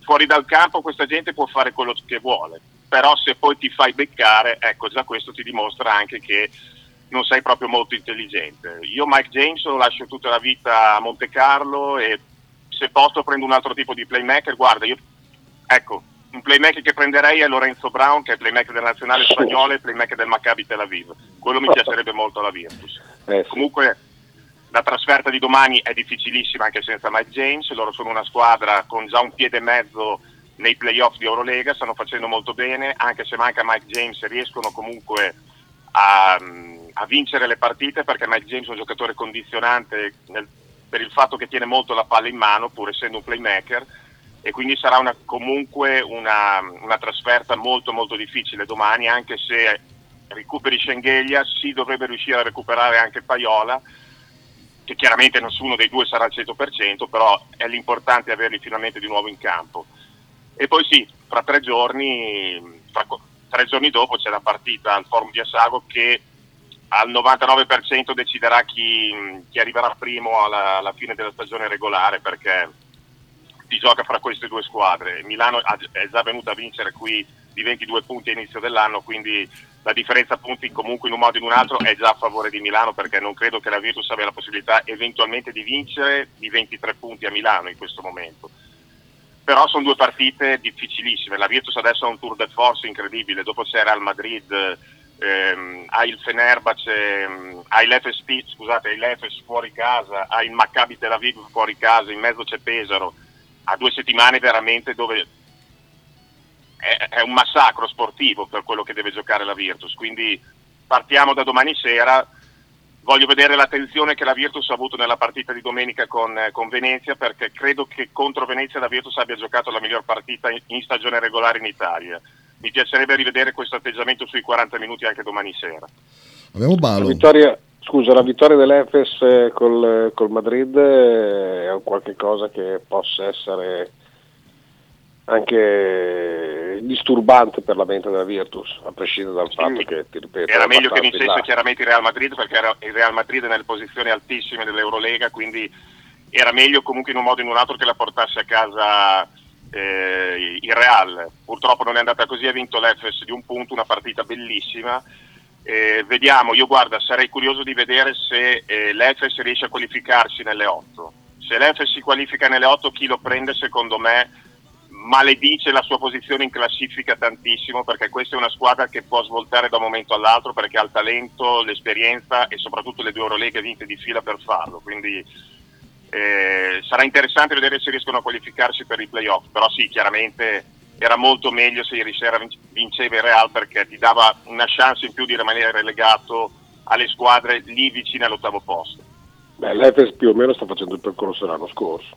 fuori dal campo questa gente può fare quello che vuole però se poi ti fai beccare ecco già questo ti dimostra anche che non sei proprio molto intelligente. Io Mike James lo lascio tutta la vita a Monte Carlo e se posso prendo un altro tipo di playmaker guarda io ecco un playmaker che prenderei è Lorenzo Brown che è il playmaker della nazionale spagnola e il playmaker del Maccabi Tel Aviv. Quello mi piacerebbe molto alla Virtus. Eh, sì. Comunque la trasferta di domani è difficilissima anche senza Mike James, loro sono una squadra con già un piede e mezzo nei playoff di Eurolega, stanno facendo molto bene, anche se manca Mike James riescono comunque a, a vincere le partite perché Mike James è un giocatore condizionante nel per il fatto che tiene molto la palla in mano, pur essendo un playmaker, e quindi sarà una, comunque una, una, trasferta molto molto difficile domani, anche se recuperi Schengelia si dovrebbe riuscire a recuperare anche Paiola, che chiaramente nessuno dei due sarà al 100%, però è l'importante averli finalmente di nuovo in campo. E poi sì, fra tre giorni, fra tre giorni dopo c'è la partita al Forum di Assago che al 99% deciderà chi, chi arriverà primo alla, alla, fine della stagione regolare perché si gioca fra queste due squadre. Milano è già venuta a vincere qui di 22 punti all'inizio dell'anno, quindi la differenza punti comunque in un modo o in un altro è già a favore di Milano perché non credo che la Virtus abbia la possibilità eventualmente di vincere di 23 punti a Milano in questo momento. Però sono due partite difficilissime, la Virtus adesso ha un tour de force incredibile, dopo c'era il Madrid ehm, hai il Fenerbahce, ehm, hai l'FSP, scusate, hai l'Efes fuori casa, hai il Maccabi Tel Aviv fuori casa, in mezzo c'è Pesaro, a due settimane veramente dove è, è un massacro sportivo per quello che deve giocare la Virtus, quindi partiamo da domani sera, voglio vedere l'attenzione che la Virtus ha avuto nella partita di domenica con, con, Venezia perché credo che contro Venezia la Virtus abbia giocato la miglior partita in, in stagione regolare in Italia mi piacerebbe rivedere questo atteggiamento sui 40 minuti anche domani sera. Abbiamo Balo. La vittoria, scusa, la vittoria dell'Efes eh, col, col Madrid eh, è qualche cosa che possa essere anche disturbante per la mente della Virtus, a prescindere dal fatto sì, che, ti ripeto... Era meglio che vincesse chiaramente il Real Madrid perché era il Real Madrid è nelle posizioni altissime dell'Eurolega, quindi era meglio comunque in un modo o in un altro che la portasse a casa eh, il Real. Purtroppo non è andata così, ha vinto l'Efes di un punto, una partita bellissima. Eh, vediamo, io guarda, sarei curioso di vedere se eh, l'Efes riesce a qualificarsi nelle 8. Se l'Efes si qualifica nelle 8, chi lo prende secondo me maledice la sua posizione in classifica tantissimo perché questa è una squadra che può svoltare da un momento all'altro perché ha il talento, l'esperienza e soprattutto le due Euroleghe vinte di fila per farlo. Quindi eh, sarà interessante vedere se riescono a qualificarsi per i playoff, però sì, chiaramente era molto meglio se ieri sera vinceva il Real perché ti dava una chance in più di rimanere relegato alle squadre lì vicine all'ottavo posto. Beh, l'Efes più o meno sta facendo il percorso l'anno scorso.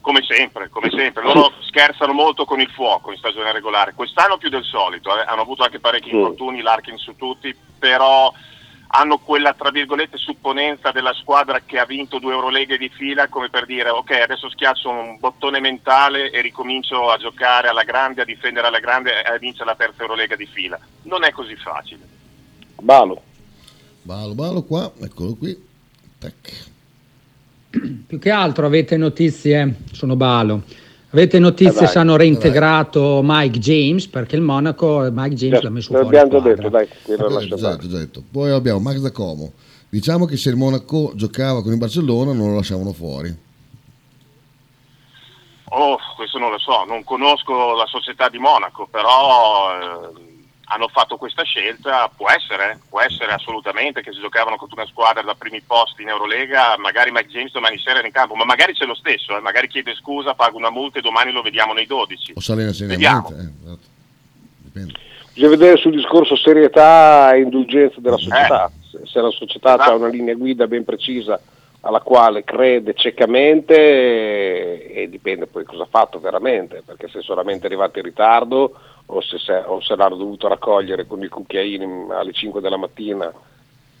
Come sempre, come sempre. Loro scherzano molto con il fuoco in stagione regolare. Quest'anno più del solito, eh. hanno avuto anche parecchi infortuni, Larkin su tutti, però hanno quella tra virgolette supponenza della squadra che ha vinto due Euroleghe di fila come per dire ok adesso schiaccio un bottone mentale e ricomincio a giocare alla grande, a difendere alla grande e a vincere la terza Eurolega di fila. Non è così facile. Balo. Balo, balo qua, eccolo qui. Tac. Più che altro avete notizie, sono Balo Avete notizie eh se hanno reintegrato Mike James? Perché il Monaco Mike James l'ha messo fuori abbiamo già detto dai okay, esatto, già detto. poi abbiamo Max da Como diciamo che se il Monaco giocava con il Barcellona non lo lasciavano fuori. Oh questo non lo so non conosco la società di Monaco però eh, hanno fatto questa scelta, può essere, può essere assolutamente che se giocavano contro una squadra da primi posti in Eurolega, magari Mike James domani sera era in campo, ma magari c'è lo stesso, eh, magari chiede scusa, paga una multa e domani lo vediamo nei 12. O sale seriamente, eh, esatto. Dipende. Bisogna vedere sul discorso serietà e indulgenza della società, eh. se la società esatto. ha una linea guida ben precisa alla quale crede ciecamente e, e dipende poi cosa ha fatto veramente, perché se è solamente arrivato in ritardo o se, se, o se l'hanno dovuto raccogliere con i cucchiaini alle 5 della mattina.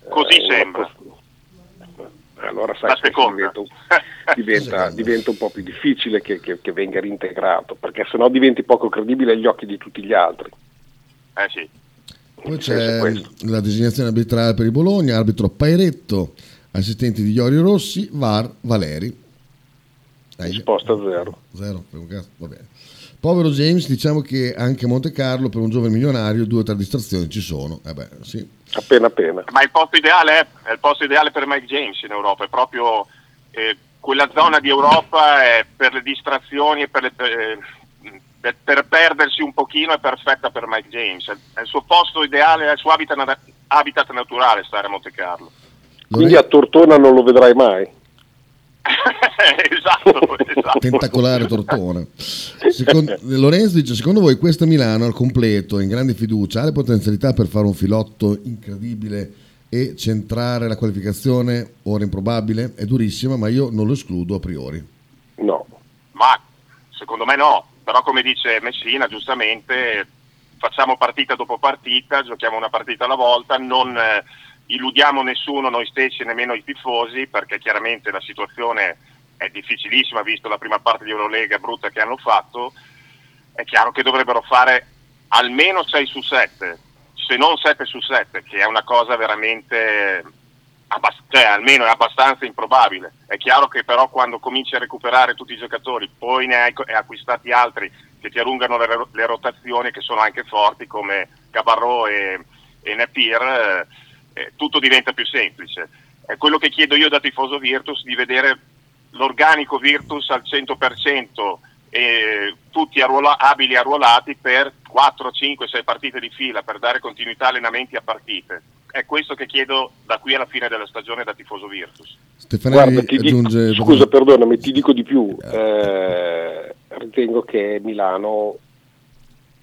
Così eh, sembra. Allora sai che diventa, diventa, diventa, un po' più difficile che, che, che venga reintegrato, perché sennò diventi poco credibile agli occhi di tutti gli altri. Eh sì. Poi c'è la designazione arbitrale per il Bologna, arbitro Pairetto, assistenti di Iorio Rossi, VAR Valeri. Risposta zero. Zero, va bene. Povero James, diciamo che anche a Monte Carlo per un giovane milionario due o tre distrazioni ci sono. Eh beh, sì. Appena appena. Ma il posto ideale è, è, il posto ideale per Mike James in Europa, è proprio eh, quella zona di Europa è per le distrazioni e per, le, per, per, perdersi un pochino è perfetta per Mike James. È il suo posto ideale, è il suo habitat, habitat naturale stare a Monte Carlo. Quindi a Tortona non lo vedrai mai. esatto, esatto. Tentacolare Tortona. Secondo, Lorenzo dice: Secondo voi questa Milano al completo, in grande fiducia, ha le potenzialità per fare un filotto incredibile e centrare la qualificazione, ora improbabile, è durissima, ma io non lo escludo a priori. No. Ma secondo me no, però come dice Messina giustamente facciamo partita dopo partita, giochiamo una partita alla volta, non illudiamo nessuno, noi stessi, nemmeno i tifosi, perché chiaramente la situazione è difficilissima, visto la prima parte di Eurolega brutta che hanno fatto, è chiaro che dovrebbero fare almeno 6 su 7, se non 7 su 7, che è una cosa veramente, abbast- cioè almeno è abbastanza improbabile. È chiaro che però quando cominci a recuperare tutti i giocatori, poi ne hai acquistati altri che ti allungano le, le rotazioni, che sono anche forti come Cabarro e, e Napier, eh, eh, tutto diventa più semplice. È quello che chiedo io da tifoso Virtus di vedere l'organico Virtus al 100% e tutti arruola- abili arruolati per 4, 5, 6 partite di fila per dare continuità allenamenti a partite. È questo che chiedo da qui alla fine della stagione da tifoso Virtus. Stefanelli Guarda, ti dico- aggiunge... scusa, perdonami, ti dico di più. Eh, ritengo che Milano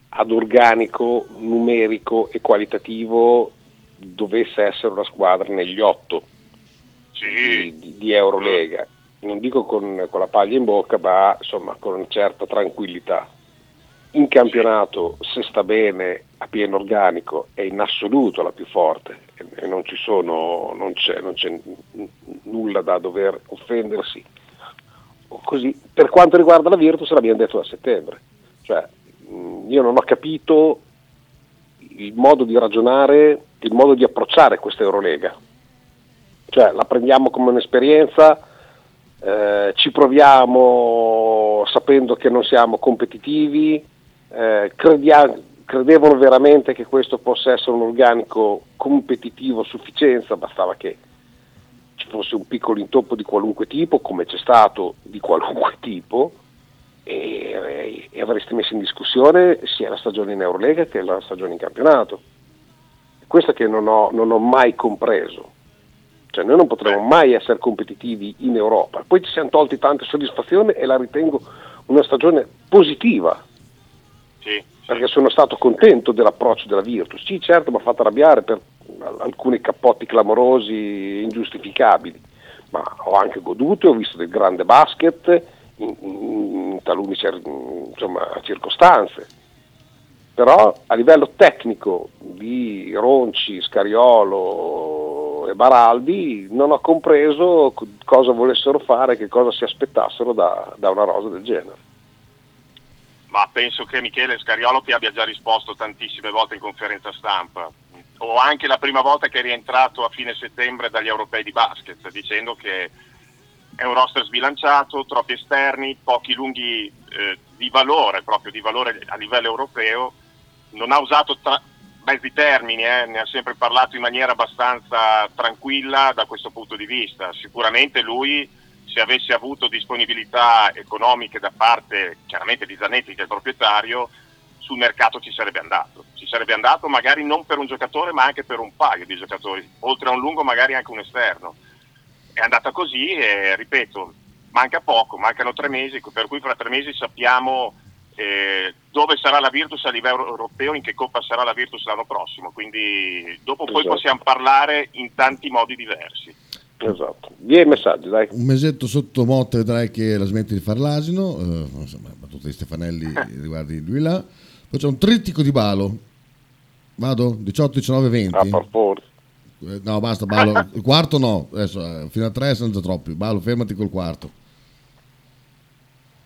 ad organico, numerico e qualitativo dovesse essere una squadra negli otto di, di- di Eurolega. Non dico con, con la paglia in bocca, ma insomma con una certa tranquillità. In campionato, se sta bene a pieno organico, è in assoluto la più forte e- non ci sono, non c'è, non c'è nulla da dover offendersi. Così, per quanto riguarda la Virtus, l'abbiamo detto da settembre. Cioè, io non ho capito il modo di ragionare, il modo di approcciare questa Eurolega. Cioè, la prendiamo come un'esperienza, eh, ci proviamo sapendo che non siamo competitivi, eh, credia- credevano veramente che questo possa essere un organico competitivo a sufficienza, bastava che ci fosse un piccolo intoppo di qualunque tipo, come c'è stato di qualunque tipo, e, e avreste messo in discussione sia la stagione in Eurolega che la stagione in campionato. Questo che non ho, non ho mai compreso. Cioè noi non potremo mai essere competitivi in Europa. Poi ci siamo tolti tante soddisfazioni e la ritengo una stagione positiva. Perché sono stato contento dell'approccio della Virtus. Sì, certo, mi ha fatto arrabbiare per alcuni cappotti clamorosi, ingiustificabili, ma ho anche goduto, ho visto del grande basket in, in- in talune insomma, circostanze. Però a livello tecnico di Ronci, Scariolo e Baraldi non ho compreso co- cosa volessero fare, che cosa si aspettassero da, da una rosa del genere. Ma penso che Michele Scariolo ti abbia già risposto tantissime volte in conferenza stampa, o anche la prima volta che è rientrato a fine settembre dagli europei di basket, dicendo che è un roster sbilanciato, troppi esterni, pochi lunghi eh, di valore, proprio di valore a livello europeo. Non ha usato tra- mezzi termini, eh, ne ha sempre parlato in maniera abbastanza tranquilla da questo punto di vista. Sicuramente lui, se avesse avuto disponibilità economiche da parte chiaramente di Zanetti, che è il proprietario, sul mercato ci sarebbe andato. Ci sarebbe andato magari non per un giocatore, ma anche per un paio di giocatori, oltre a un lungo magari anche un esterno è andata così e ripeto, manca poco, mancano tre mesi, per cui fra tre mesi sappiamo eh, dove sarà la Virtus a livello europeo, in che coppa sarà la Virtus l'anno prossimo, quindi dopo poi Esatto. possiamo parlare in tanti modi diversi. Esatto. Via i messaggi, dai. Un mesetto sotto Motta vedrai che la smetti di far l'asino, eh, insomma, battuta di Stefanelli riguardi lui là. Poi c'è un trittico di Balo. Vado? 18, 19, 20. Eh, No, basta, Balo. Il quarto no, adesso eh, fino a tre sono già troppi. Balo, fermati col quarto.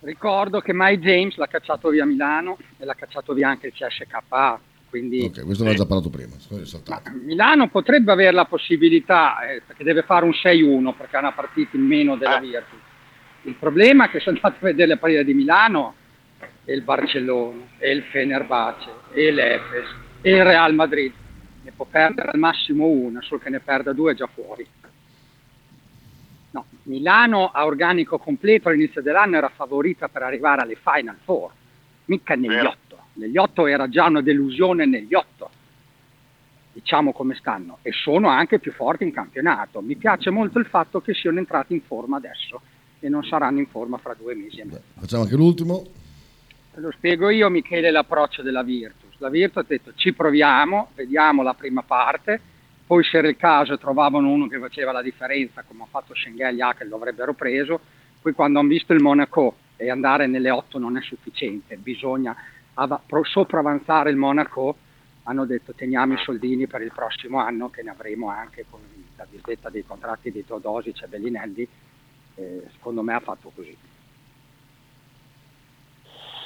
Ricordo che Mike James l'ha cacciato via Milano e l'ha cacciato via anche il CSKA, quindi Ok, questo l'ho già parlato prima. Milano potrebbe avere la possibilità, eh, perché deve fare un 6-1 perché ha una partita in meno della Virtus. Il problema è che sono andato a vedere le partite di Milano e il Barcellona, e il Fenerbahce, e l'Efes, e il Real Madrid. Ne può perdere al massimo una, solo che ne perda due è già fuori. No, Milano a organico completo all'inizio dell'anno era favorita per arrivare alle Final Four, mica negli Vero. otto. Negli otto era già una delusione negli otto diciamo come stanno, e sono anche più forti in campionato. Mi piace molto il fatto che siano entrati in forma adesso e non saranno in forma fra due mesi e mezzo. Facciamo anche l'ultimo. Te lo spiego io, Michele, l'approccio della Virtus. La Virtus ha detto ci proviamo, vediamo la prima parte, poi se era il caso trovavano uno che faceva la differenza, come ha fatto Schengelia che lo avrebbero preso, poi quando hanno visto il Monaco e andare nelle 8 non è sufficiente, bisogna av- pro- sopravanzare il Monaco, hanno detto teniamo i soldini per il prossimo anno che ne avremo anche con la disdetta dei contratti di Teodosic e Bellinelli, eh, secondo me ha fatto così.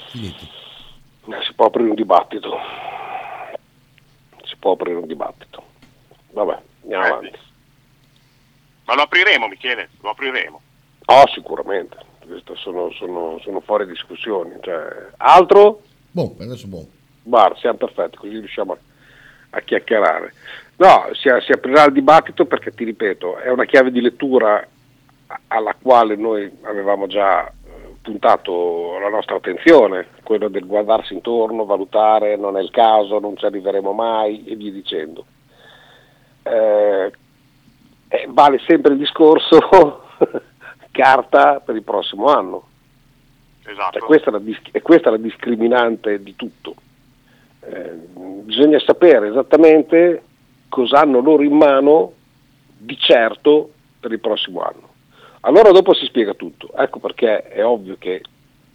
Finito. Si può aprire un dibattito. Si può aprire un dibattito. Vabbè, andiamo Eh, avanti. Ma lo apriremo, Michele, lo apriremo. Oh, sicuramente. Sono, sono- sono fuori discussioni. Cioè, altro? Boh, adesso boh. Guarda, siamo perfetti, così riusciamo a, a chiacchierare. No, si, si aprirà il dibattito perché, ti ripeto, è una chiave di lettura alla quale noi avevamo già eh, puntato la nostra attenzione, quello del guardarsi intorno, valutare, non è il caso, non ci arriveremo mai e via dicendo. Eh, eh, vale sempre il discorso carta per il prossimo anno. Esatto. Cioè, questa, è dis- e questa è la discriminante di tutto. Eh, bisogna sapere esattamente cosa hanno loro in mano di certo per il prossimo anno. Allora dopo si spiega tutto. Ecco perché è ovvio che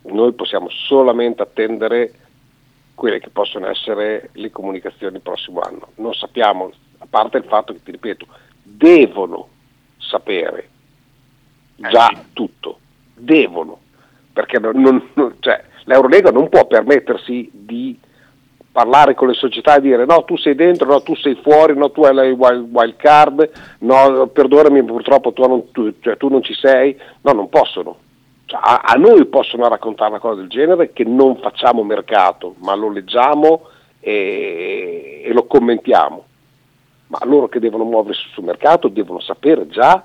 noi possiamo solamente attendere quelle che possono essere le comunicazioni il prossimo anno. Non sappiamo, a parte il fatto che, ti ripeto, devono sapere già tutto, devono, perché non- non- non- cioè, l'Eurolega non può permettersi di parlare con le società e dire no tu sei dentro, no tu sei fuori, no tu hai la wild, wild card, no perdonami purtroppo tu non, tu- cioè, tu non ci sei, no non possono. Cioè, a, a noi possono raccontare una cosa del genere che non facciamo mercato, ma lo leggiamo e, e lo commentiamo. Ma loro che devono muoversi sul mercato devono sapere già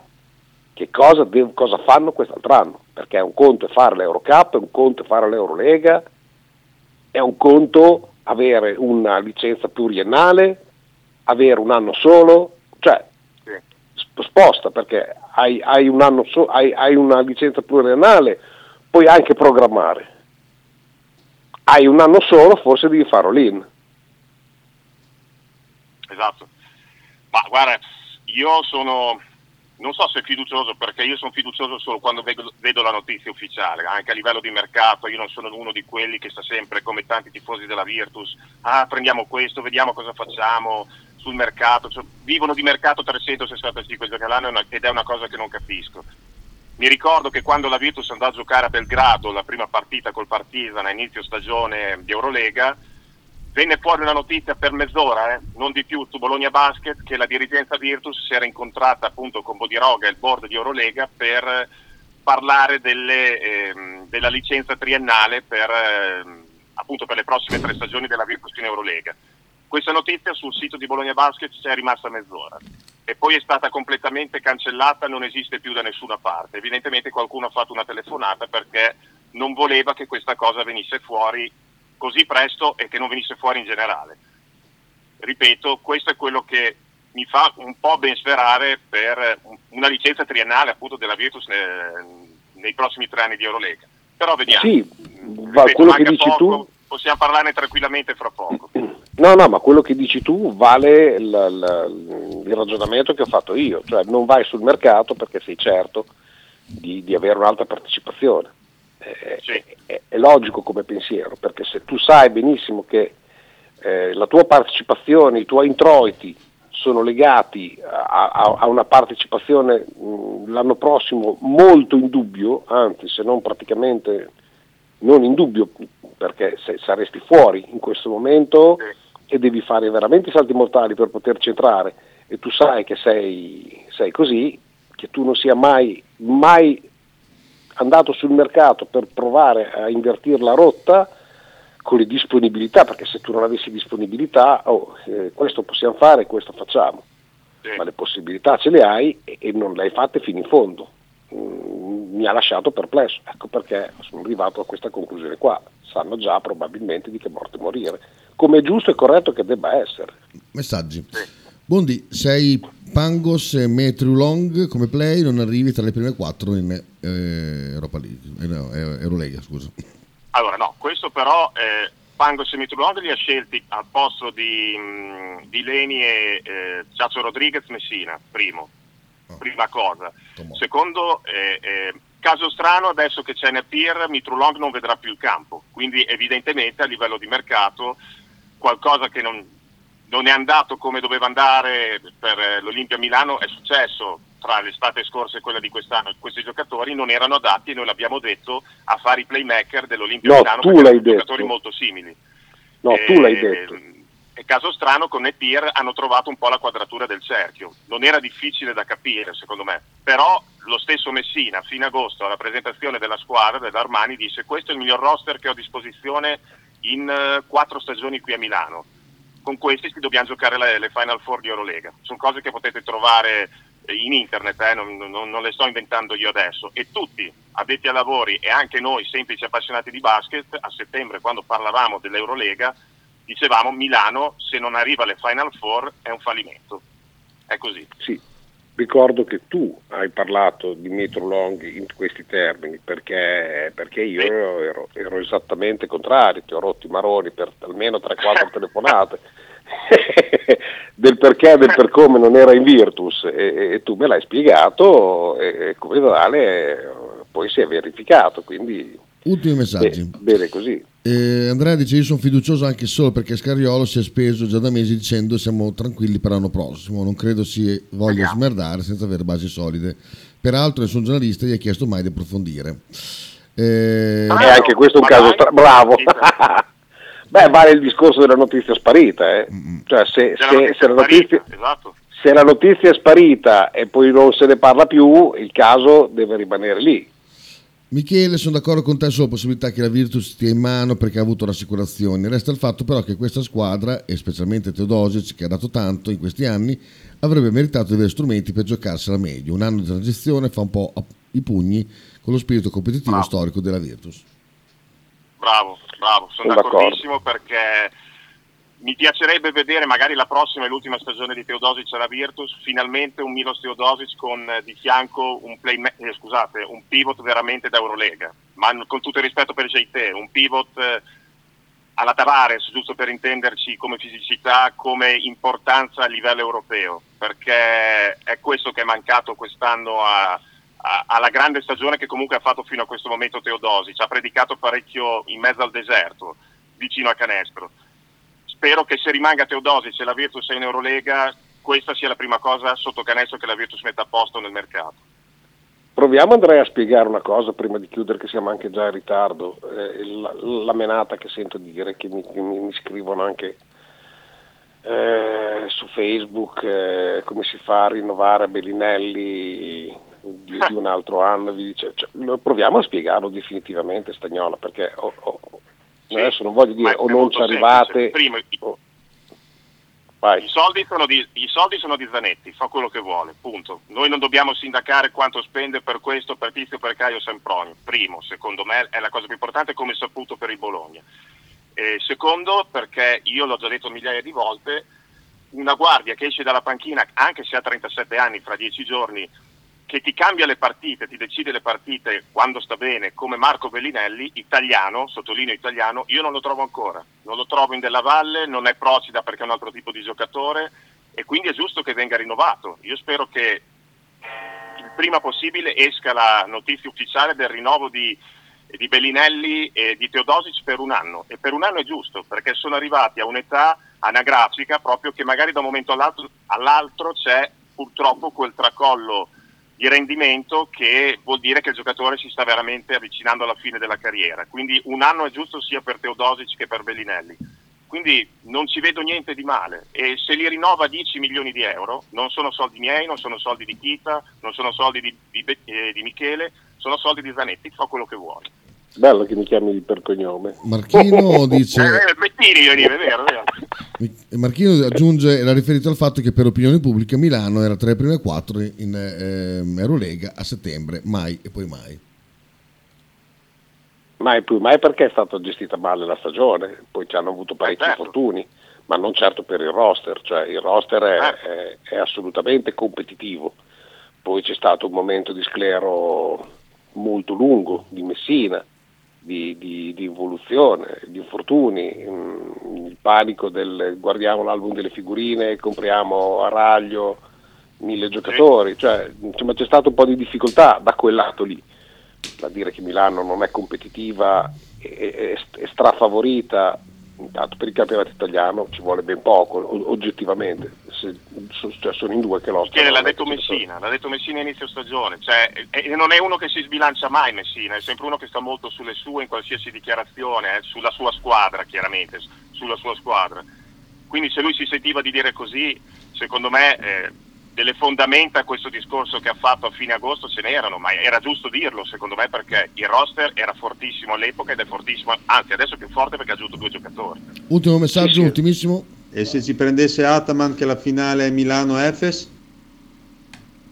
che cosa, de- cosa fanno quest'altro anno, perché è un conto è fare l'Eurocup, è un conto è fare l'Eurolega, è un conto avere una licenza pluriennale, avere un anno solo, cioè sp- sposta perché hai, hai un anno so- hai, hai una licenza pluriennale, puoi anche programmare. Hai un anno solo, forse devi fare l'in. Esatto. Ma guarda, io sono, non so se fiducioso perché io sono fiducioso solo quando vedo, vedo la notizia ufficiale, anche a livello di mercato, io non sono uno di quelli che sta sempre come tanti tifosi della Virtus, ah prendiamo questo, vediamo cosa facciamo sul mercato, Cioè, vivono di mercato 365 giorni all'anno ed è una cosa che non capisco. Mi ricordo che quando la Virtus andò a giocare a Belgrado, la prima partita col Partizan a inizio stagione di Eurolega, venne fuori una notizia per mezz'ora, eh, non di più, su Bologna Basket, che la dirigenza Virtus si era incontrata appunto con Bodiroga e il board di Eurolega per parlare delle, ehm, della licenza triennale per, ehm, appunto per le prossime tre stagioni della Virtus in Eurolega. Questa notizia sul sito di Bologna Basket c'è rimasta mezz'ora e poi è stata completamente cancellata, non esiste più da nessuna parte. Evidentemente qualcuno ha fatto una telefonata perché non voleva che questa cosa venisse fuori così presto e che non venisse fuori in generale. Ripeto, questo è quello che mi fa un po' ben sperare per un- una licenza triennale appunto della Virtus ne- nei prossimi tre anni di Eurolega. Però vediamo. Sì, va- Ripeto, quello che dici poco, tu Possiamo parlarne tranquillamente fra poco. No, no, ma quello che dici tu vale il, il- il ragionamento che ho fatto io, cioè non vai sul mercato perché sei certo di, di avere un'alta partecipazione. Eh, è, è logico come pensiero, perché se tu sai benissimo che eh, la tua partecipazione, i tuoi introiti sono legati a, a- a una partecipazione mh, l'anno prossimo molto in dubbio, anzi se non praticamente non in dubbio, perché se saresti fuori in questo momento e devi fare veramente i salti mortali per poterci entrare e tu sai che sei, sei così, che tu non sia mai, mai andato sul mercato per provare a invertire la rotta con le disponibilità, perché se tu non avessi disponibilità, oh, eh, questo possiamo fare, questo facciamo, ma le possibilità ce le hai e, e non le hai fatte fino in fondo. Mm, mi ha lasciato perplesso, ecco perché sono arrivato a questa conclusione qua, sanno già probabilmente di che morte morire, come è giusto e corretto che debba essere. Messaggi. Bondi, sei Pangos e Metru Long come play, non arrivi tra le prime quattro in eh, Europa League, eh, no, eh, Eurolega, scusa. Allora, no, questo però, eh, Pangos e Mitrulong li ha scelti al posto di, mh, di Leni e eh, Ciaccio Rodriguez Messina, primo, prima cosa. Secondo, eh, caso strano, adesso che c'è Napier, Mitrulong non vedrà più il campo, quindi evidentemente a livello di mercato qualcosa che non, non è andato come doveva andare per eh, l'Olimpia Milano è successo tra l'estate scorsa e quella di quest'anno. Questi giocatori non erano adatti, noi l'abbiamo detto, a fare i playmaker dell'Olimpia No, Milano tu l'hai erano giocatori detto. molto simili. No, Eh, tu l'hai detto. E caso strano con Napier hanno trovato un po' la quadratura del cerchio. Non era difficile da capire, secondo me. Però lo stesso Messina, a fine agosto, alla presentazione della squadra dell'Armani, disse questo è il miglior roster che ho a disposizione in eh, quattro stagioni qui a Milano. Con questi ci dobbiamo giocare le, le Final Four di Eurolega. Sono cose che potete trovare in internet, eh, non, non- non le sto inventando io adesso. E tutti, addetti ai lavori e anche noi semplici appassionati di basket, a settembre quando parlavamo dell'Eurolega, dicevamo Milano se non arriva alle Final Four è un fallimento. È così. Sì, ricordo che tu hai parlato di Metro Long in questi termini perché, perché io ero, ero esattamente contrario, ti ho rotto i maroni per almeno 3-4 telefonate del perché e del per come non era in Virtus e, e tu me l'hai spiegato e, e come tale poi si è verificato, quindi Ultimi messaggi. be- bene così. Eh, Andrea dice io sono fiducioso anche solo perché Scariolo si è speso già da mesi dicendo siamo tranquilli per l'anno prossimo, non credo si voglia smerdare senza avere basi solide. Peraltro nessun giornalista gli ha chiesto mai di approfondire. Eh, E anche questo è un caso stra- bravo. Beh, vale il discorso della notizia sparita, eh. Cioè, se, C'è la se- notizia se la sparita, notizia, esatto. se la notizia è sparita e poi non se ne parla più, il caso deve rimanere lì. Michele, sono d'accordo con te sulla possibilità che la Virtus stia in mano perché ha avuto rassicurazioni. Resta il fatto però che questa squadra, e specialmente Teodosic, che ha dato tanto in questi anni, avrebbe meritato di avere strumenti per giocarsela meglio. Un anno di transizione fa un po' i pugni con lo spirito competitivo storico della Virtus. Bravo, bravo, sono Sono d'accordo. d'accordissimo perché mi piacerebbe vedere magari la prossima e l'ultima stagione di Teodosic alla Virtus, finalmente un Milos Teodosic con eh, di fianco un, playma- eh, scusate, un pivot veramente da Eurolega, ma con tutto il rispetto per JT, un pivot eh, alla Tavares, giusto per intenderci come fisicità, come importanza a livello europeo, perché è questo che è mancato quest'anno a, a- alla grande stagione che comunque ha fatto fino a questo momento Teodosic, ha predicato parecchio in mezzo al deserto, vicino a canestro. Spero che se rimanga Teodosic e la Virtus è in Eurolega, questa sia la prima cosa sotto canestro che la Virtus metta a posto nel mercato. Proviamo Andrea a spiegare una cosa prima di chiudere che siamo anche già in ritardo, Eh, la, la menata che sento dire che mi, mi- mi scrivono anche eh, su Facebook eh, come si fa a rinnovare Bellinelli di, di un altro anno, dice, cioè, proviamo a spiegarlo definitivamente Stagnola perché o- o- adesso non voglio dire o non ci arrivate, semplice. Primo, i- soldi, sono di, I soldi sono di Zanetti, fa quello che vuole, punto. Noi non dobbiamo sindacare quanto spende per questo, per Tizio, per Caio Sempronio. Primo, secondo me, è la cosa più importante come saputo per il Bologna. E secondo, perché io l'ho già detto migliaia di volte, una guardia che esce dalla panchina, anche se ha 37 anni, fra 10 giorni, che ti cambia le partite, ti decide le partite quando sta bene, come Marco Bellinelli, italiano, sottolineo italiano, io non lo trovo ancora. Non lo trovo in Della Valle, non è Procida perché è un altro tipo di giocatore e quindi è giusto che venga rinnovato. Io spero che il prima possibile esca la notizia ufficiale del rinnovo di, di Bellinelli e di Teodosic per un anno. E per un anno è giusto, perché sono arrivati a un'età anagrafica proprio che magari da un momento all'altro, all'altro c'è purtroppo quel tracollo di rendimento che vuol dire che il giocatore si sta veramente avvicinando alla fine della carriera. Quindi un anno è giusto sia per Teodosic che per Bellinelli. Quindi non ci vedo niente di male e se li rinnova 10 milioni di euro, non sono soldi miei, non sono soldi di Kita, non sono soldi di, di eh, di Michele, sono soldi di Zanetti, fa quello che vuole. Bello che mi chiami per cognome. Marchino dice... Eh. Marchino aggiunge, era riferito al fatto che per opinione pubblica Milano era tra le prime quattro in ehm, Eurolega a settembre, mai e poi mai. Mai più, mai perché è stata gestita male la stagione, poi ci hanno avuto parecchi certo. infortuni, ma non certo per il roster, cioè il roster è, Ah. è- è assolutamente competitivo. Poi c'è stato un momento di sclero molto lungo di Messina, di, di, di evoluzione, di infortuni, mm, il panico del guardiamo l'album delle figurine, compriamo a raglio mille giocatori, cioè insomma, c'è stato un po' di difficoltà da quel lato lì, da dire che Milano non è competitiva e, e, e strafavorita, intanto per il campionato italiano ci vuole ben poco, oggettivamente, Se- cioè, sono in due che lottano. Michele l'ha detto Messina, l'ha detto Messina inizio stagione, cioè, e- non è uno che si sbilancia mai Messina, è sempre uno che sta molto sulle sue in qualsiasi dichiarazione, eh, sulla sua squadra chiaramente, sulla sua squadra. Quindi se lui si sentiva di dire così, secondo me eh, delle fondamenta a questo discorso che ha fatto a fine agosto ce n'erano, ma era giusto dirlo secondo me perché il roster era fortissimo all'epoca ed è fortissimo, anzi adesso è più forte perché ha aggiunto due giocatori. Ultimo messaggio, Sì, sì. ultimissimo. E se ci prendesse Ataman che la finale è Milano-Efes?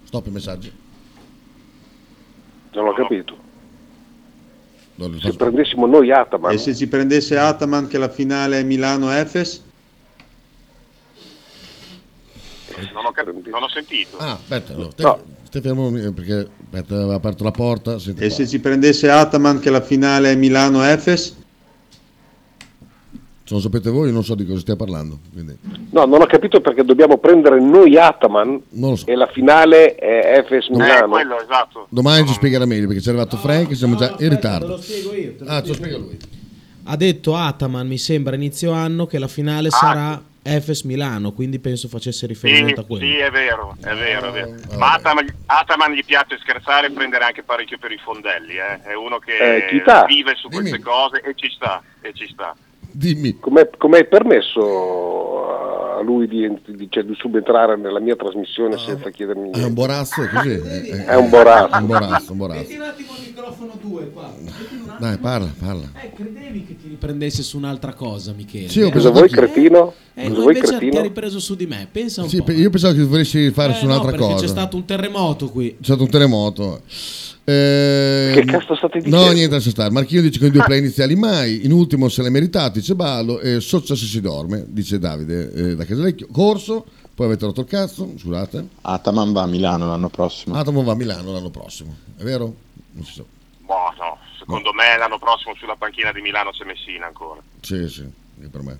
Stop i messaggi. Non ho capito. No, li Se prendessimo noi Ataman, E se ci prendesse Ataman che la finale è Milano-Efes? Non ho, cap- non ho sentito. Ah, aspetta, no, te, No. fermo eh, perché aspetta, aveva aperto la porta. E qua. se ci prendesse Ataman che la finale è Milano-Efes? Se non sapete voi, non so di cosa stia parlando. Quindi, no, non ho capito perché dobbiamo prendere noi Ataman non lo so. e la finale è FS Eh, Milano. quello, esatto. Domani ci spiegherà meglio perché c'è arrivato Frank e siamo già in Te lo ritardo. spiego io. te lo Ah, te lo spiego spiega io. lui. Ha detto Ataman, mi sembra inizio anno, che la finale sarà Efes Milano, quindi penso facesse Sì, riferimento a quello. sì, è vero, è vero, è vero. Ah, Ma. Ataman, Ataman gli piace scherzare e prendere anche parecchio per i fondelli, eh. è uno che Eh, vive su queste Dimmi. cose e ci sta, e ci sta. Dimmi. Com'è, com'è permesso a lui di, di- cioè, di subentrare nella mia trasmissione senza chiedermi È un niente? borazzo, è così. È, È un borazzo. È un borazzo, un borazzo. Metti un attimo il microfono 2 qua. Un. Dai, parla, parla. Eh, credevi che ti riprendesse su un'altra cosa, Michele? Sì, ho eh? Vuoi anch'io. cretino? Eh, Cosa no, vuoi invece ti cretino? hai ripreso su di me. Pensa un Sì, po'. pe- io pensavo che volessi fare Eh, su no, un'altra perché cosa. c'è stato un terremoto qui. C'è stato un terremoto. Eh, Che cazzo state dicendo? No, niente, lascia stare. Marchino dice con i due play iniziali mai. In ultimo se l'è meritato, dice Ballo. E Sozza se si dorme, dice Davide eh, da Casalecchio. Corso, poi avete rotto il cazzo, scusate. Ataman va a Milano l'anno prossimo. Atomo va a Milano l'anno prossimo, è vero? Non si sa. Boh, no, secondo me l'anno prossimo sulla panchina di Milano c'è Messina ancora. Sì, sì, anche per me.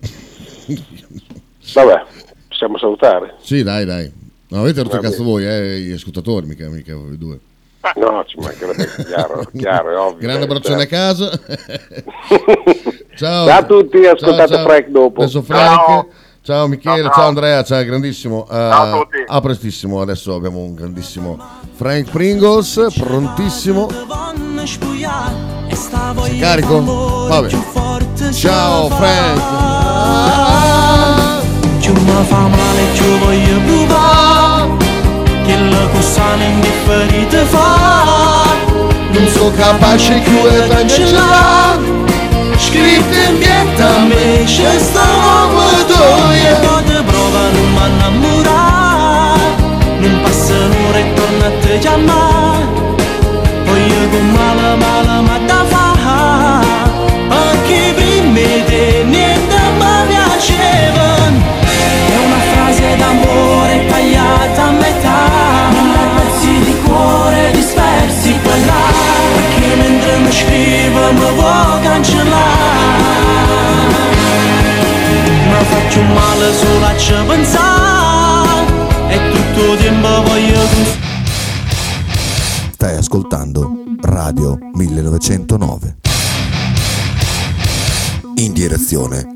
Vabbè, possiamo salutare. sì, dai, dai. No, avete rotto cazzo voi, eh, gli ascoltatori, mica, mica voi due. No, ci mancherebbe chiaro, chiaro, è ovvio. Grande eh, abbraccione a certo. casa. ciao. Ciao a tutti, ascoltate Ciao, ciao. Frank dopo. Adesso Frank. Ciao. Ciao Michele, ciao, Ciao, ciao. Andrea, ciao grandissimo. Eh, Ciao a tutti. a prestissimo, adesso abbiamo un grandissimo Frank Pringles, prontissimo. Sei carico? Vabbè. Ciao Frank. Più mi fa male, più voglio provare che sanno indifferite fa Non sono capace più di cancellare. Scritto in pianta me, c'è sta nuova doia. Quando prova non mi innamorare Non passa un'ora e torna a te chiamare faccio male solo a ci pensare E tutto il tempo voglio Stai ascoltando Radio 1909. In direzione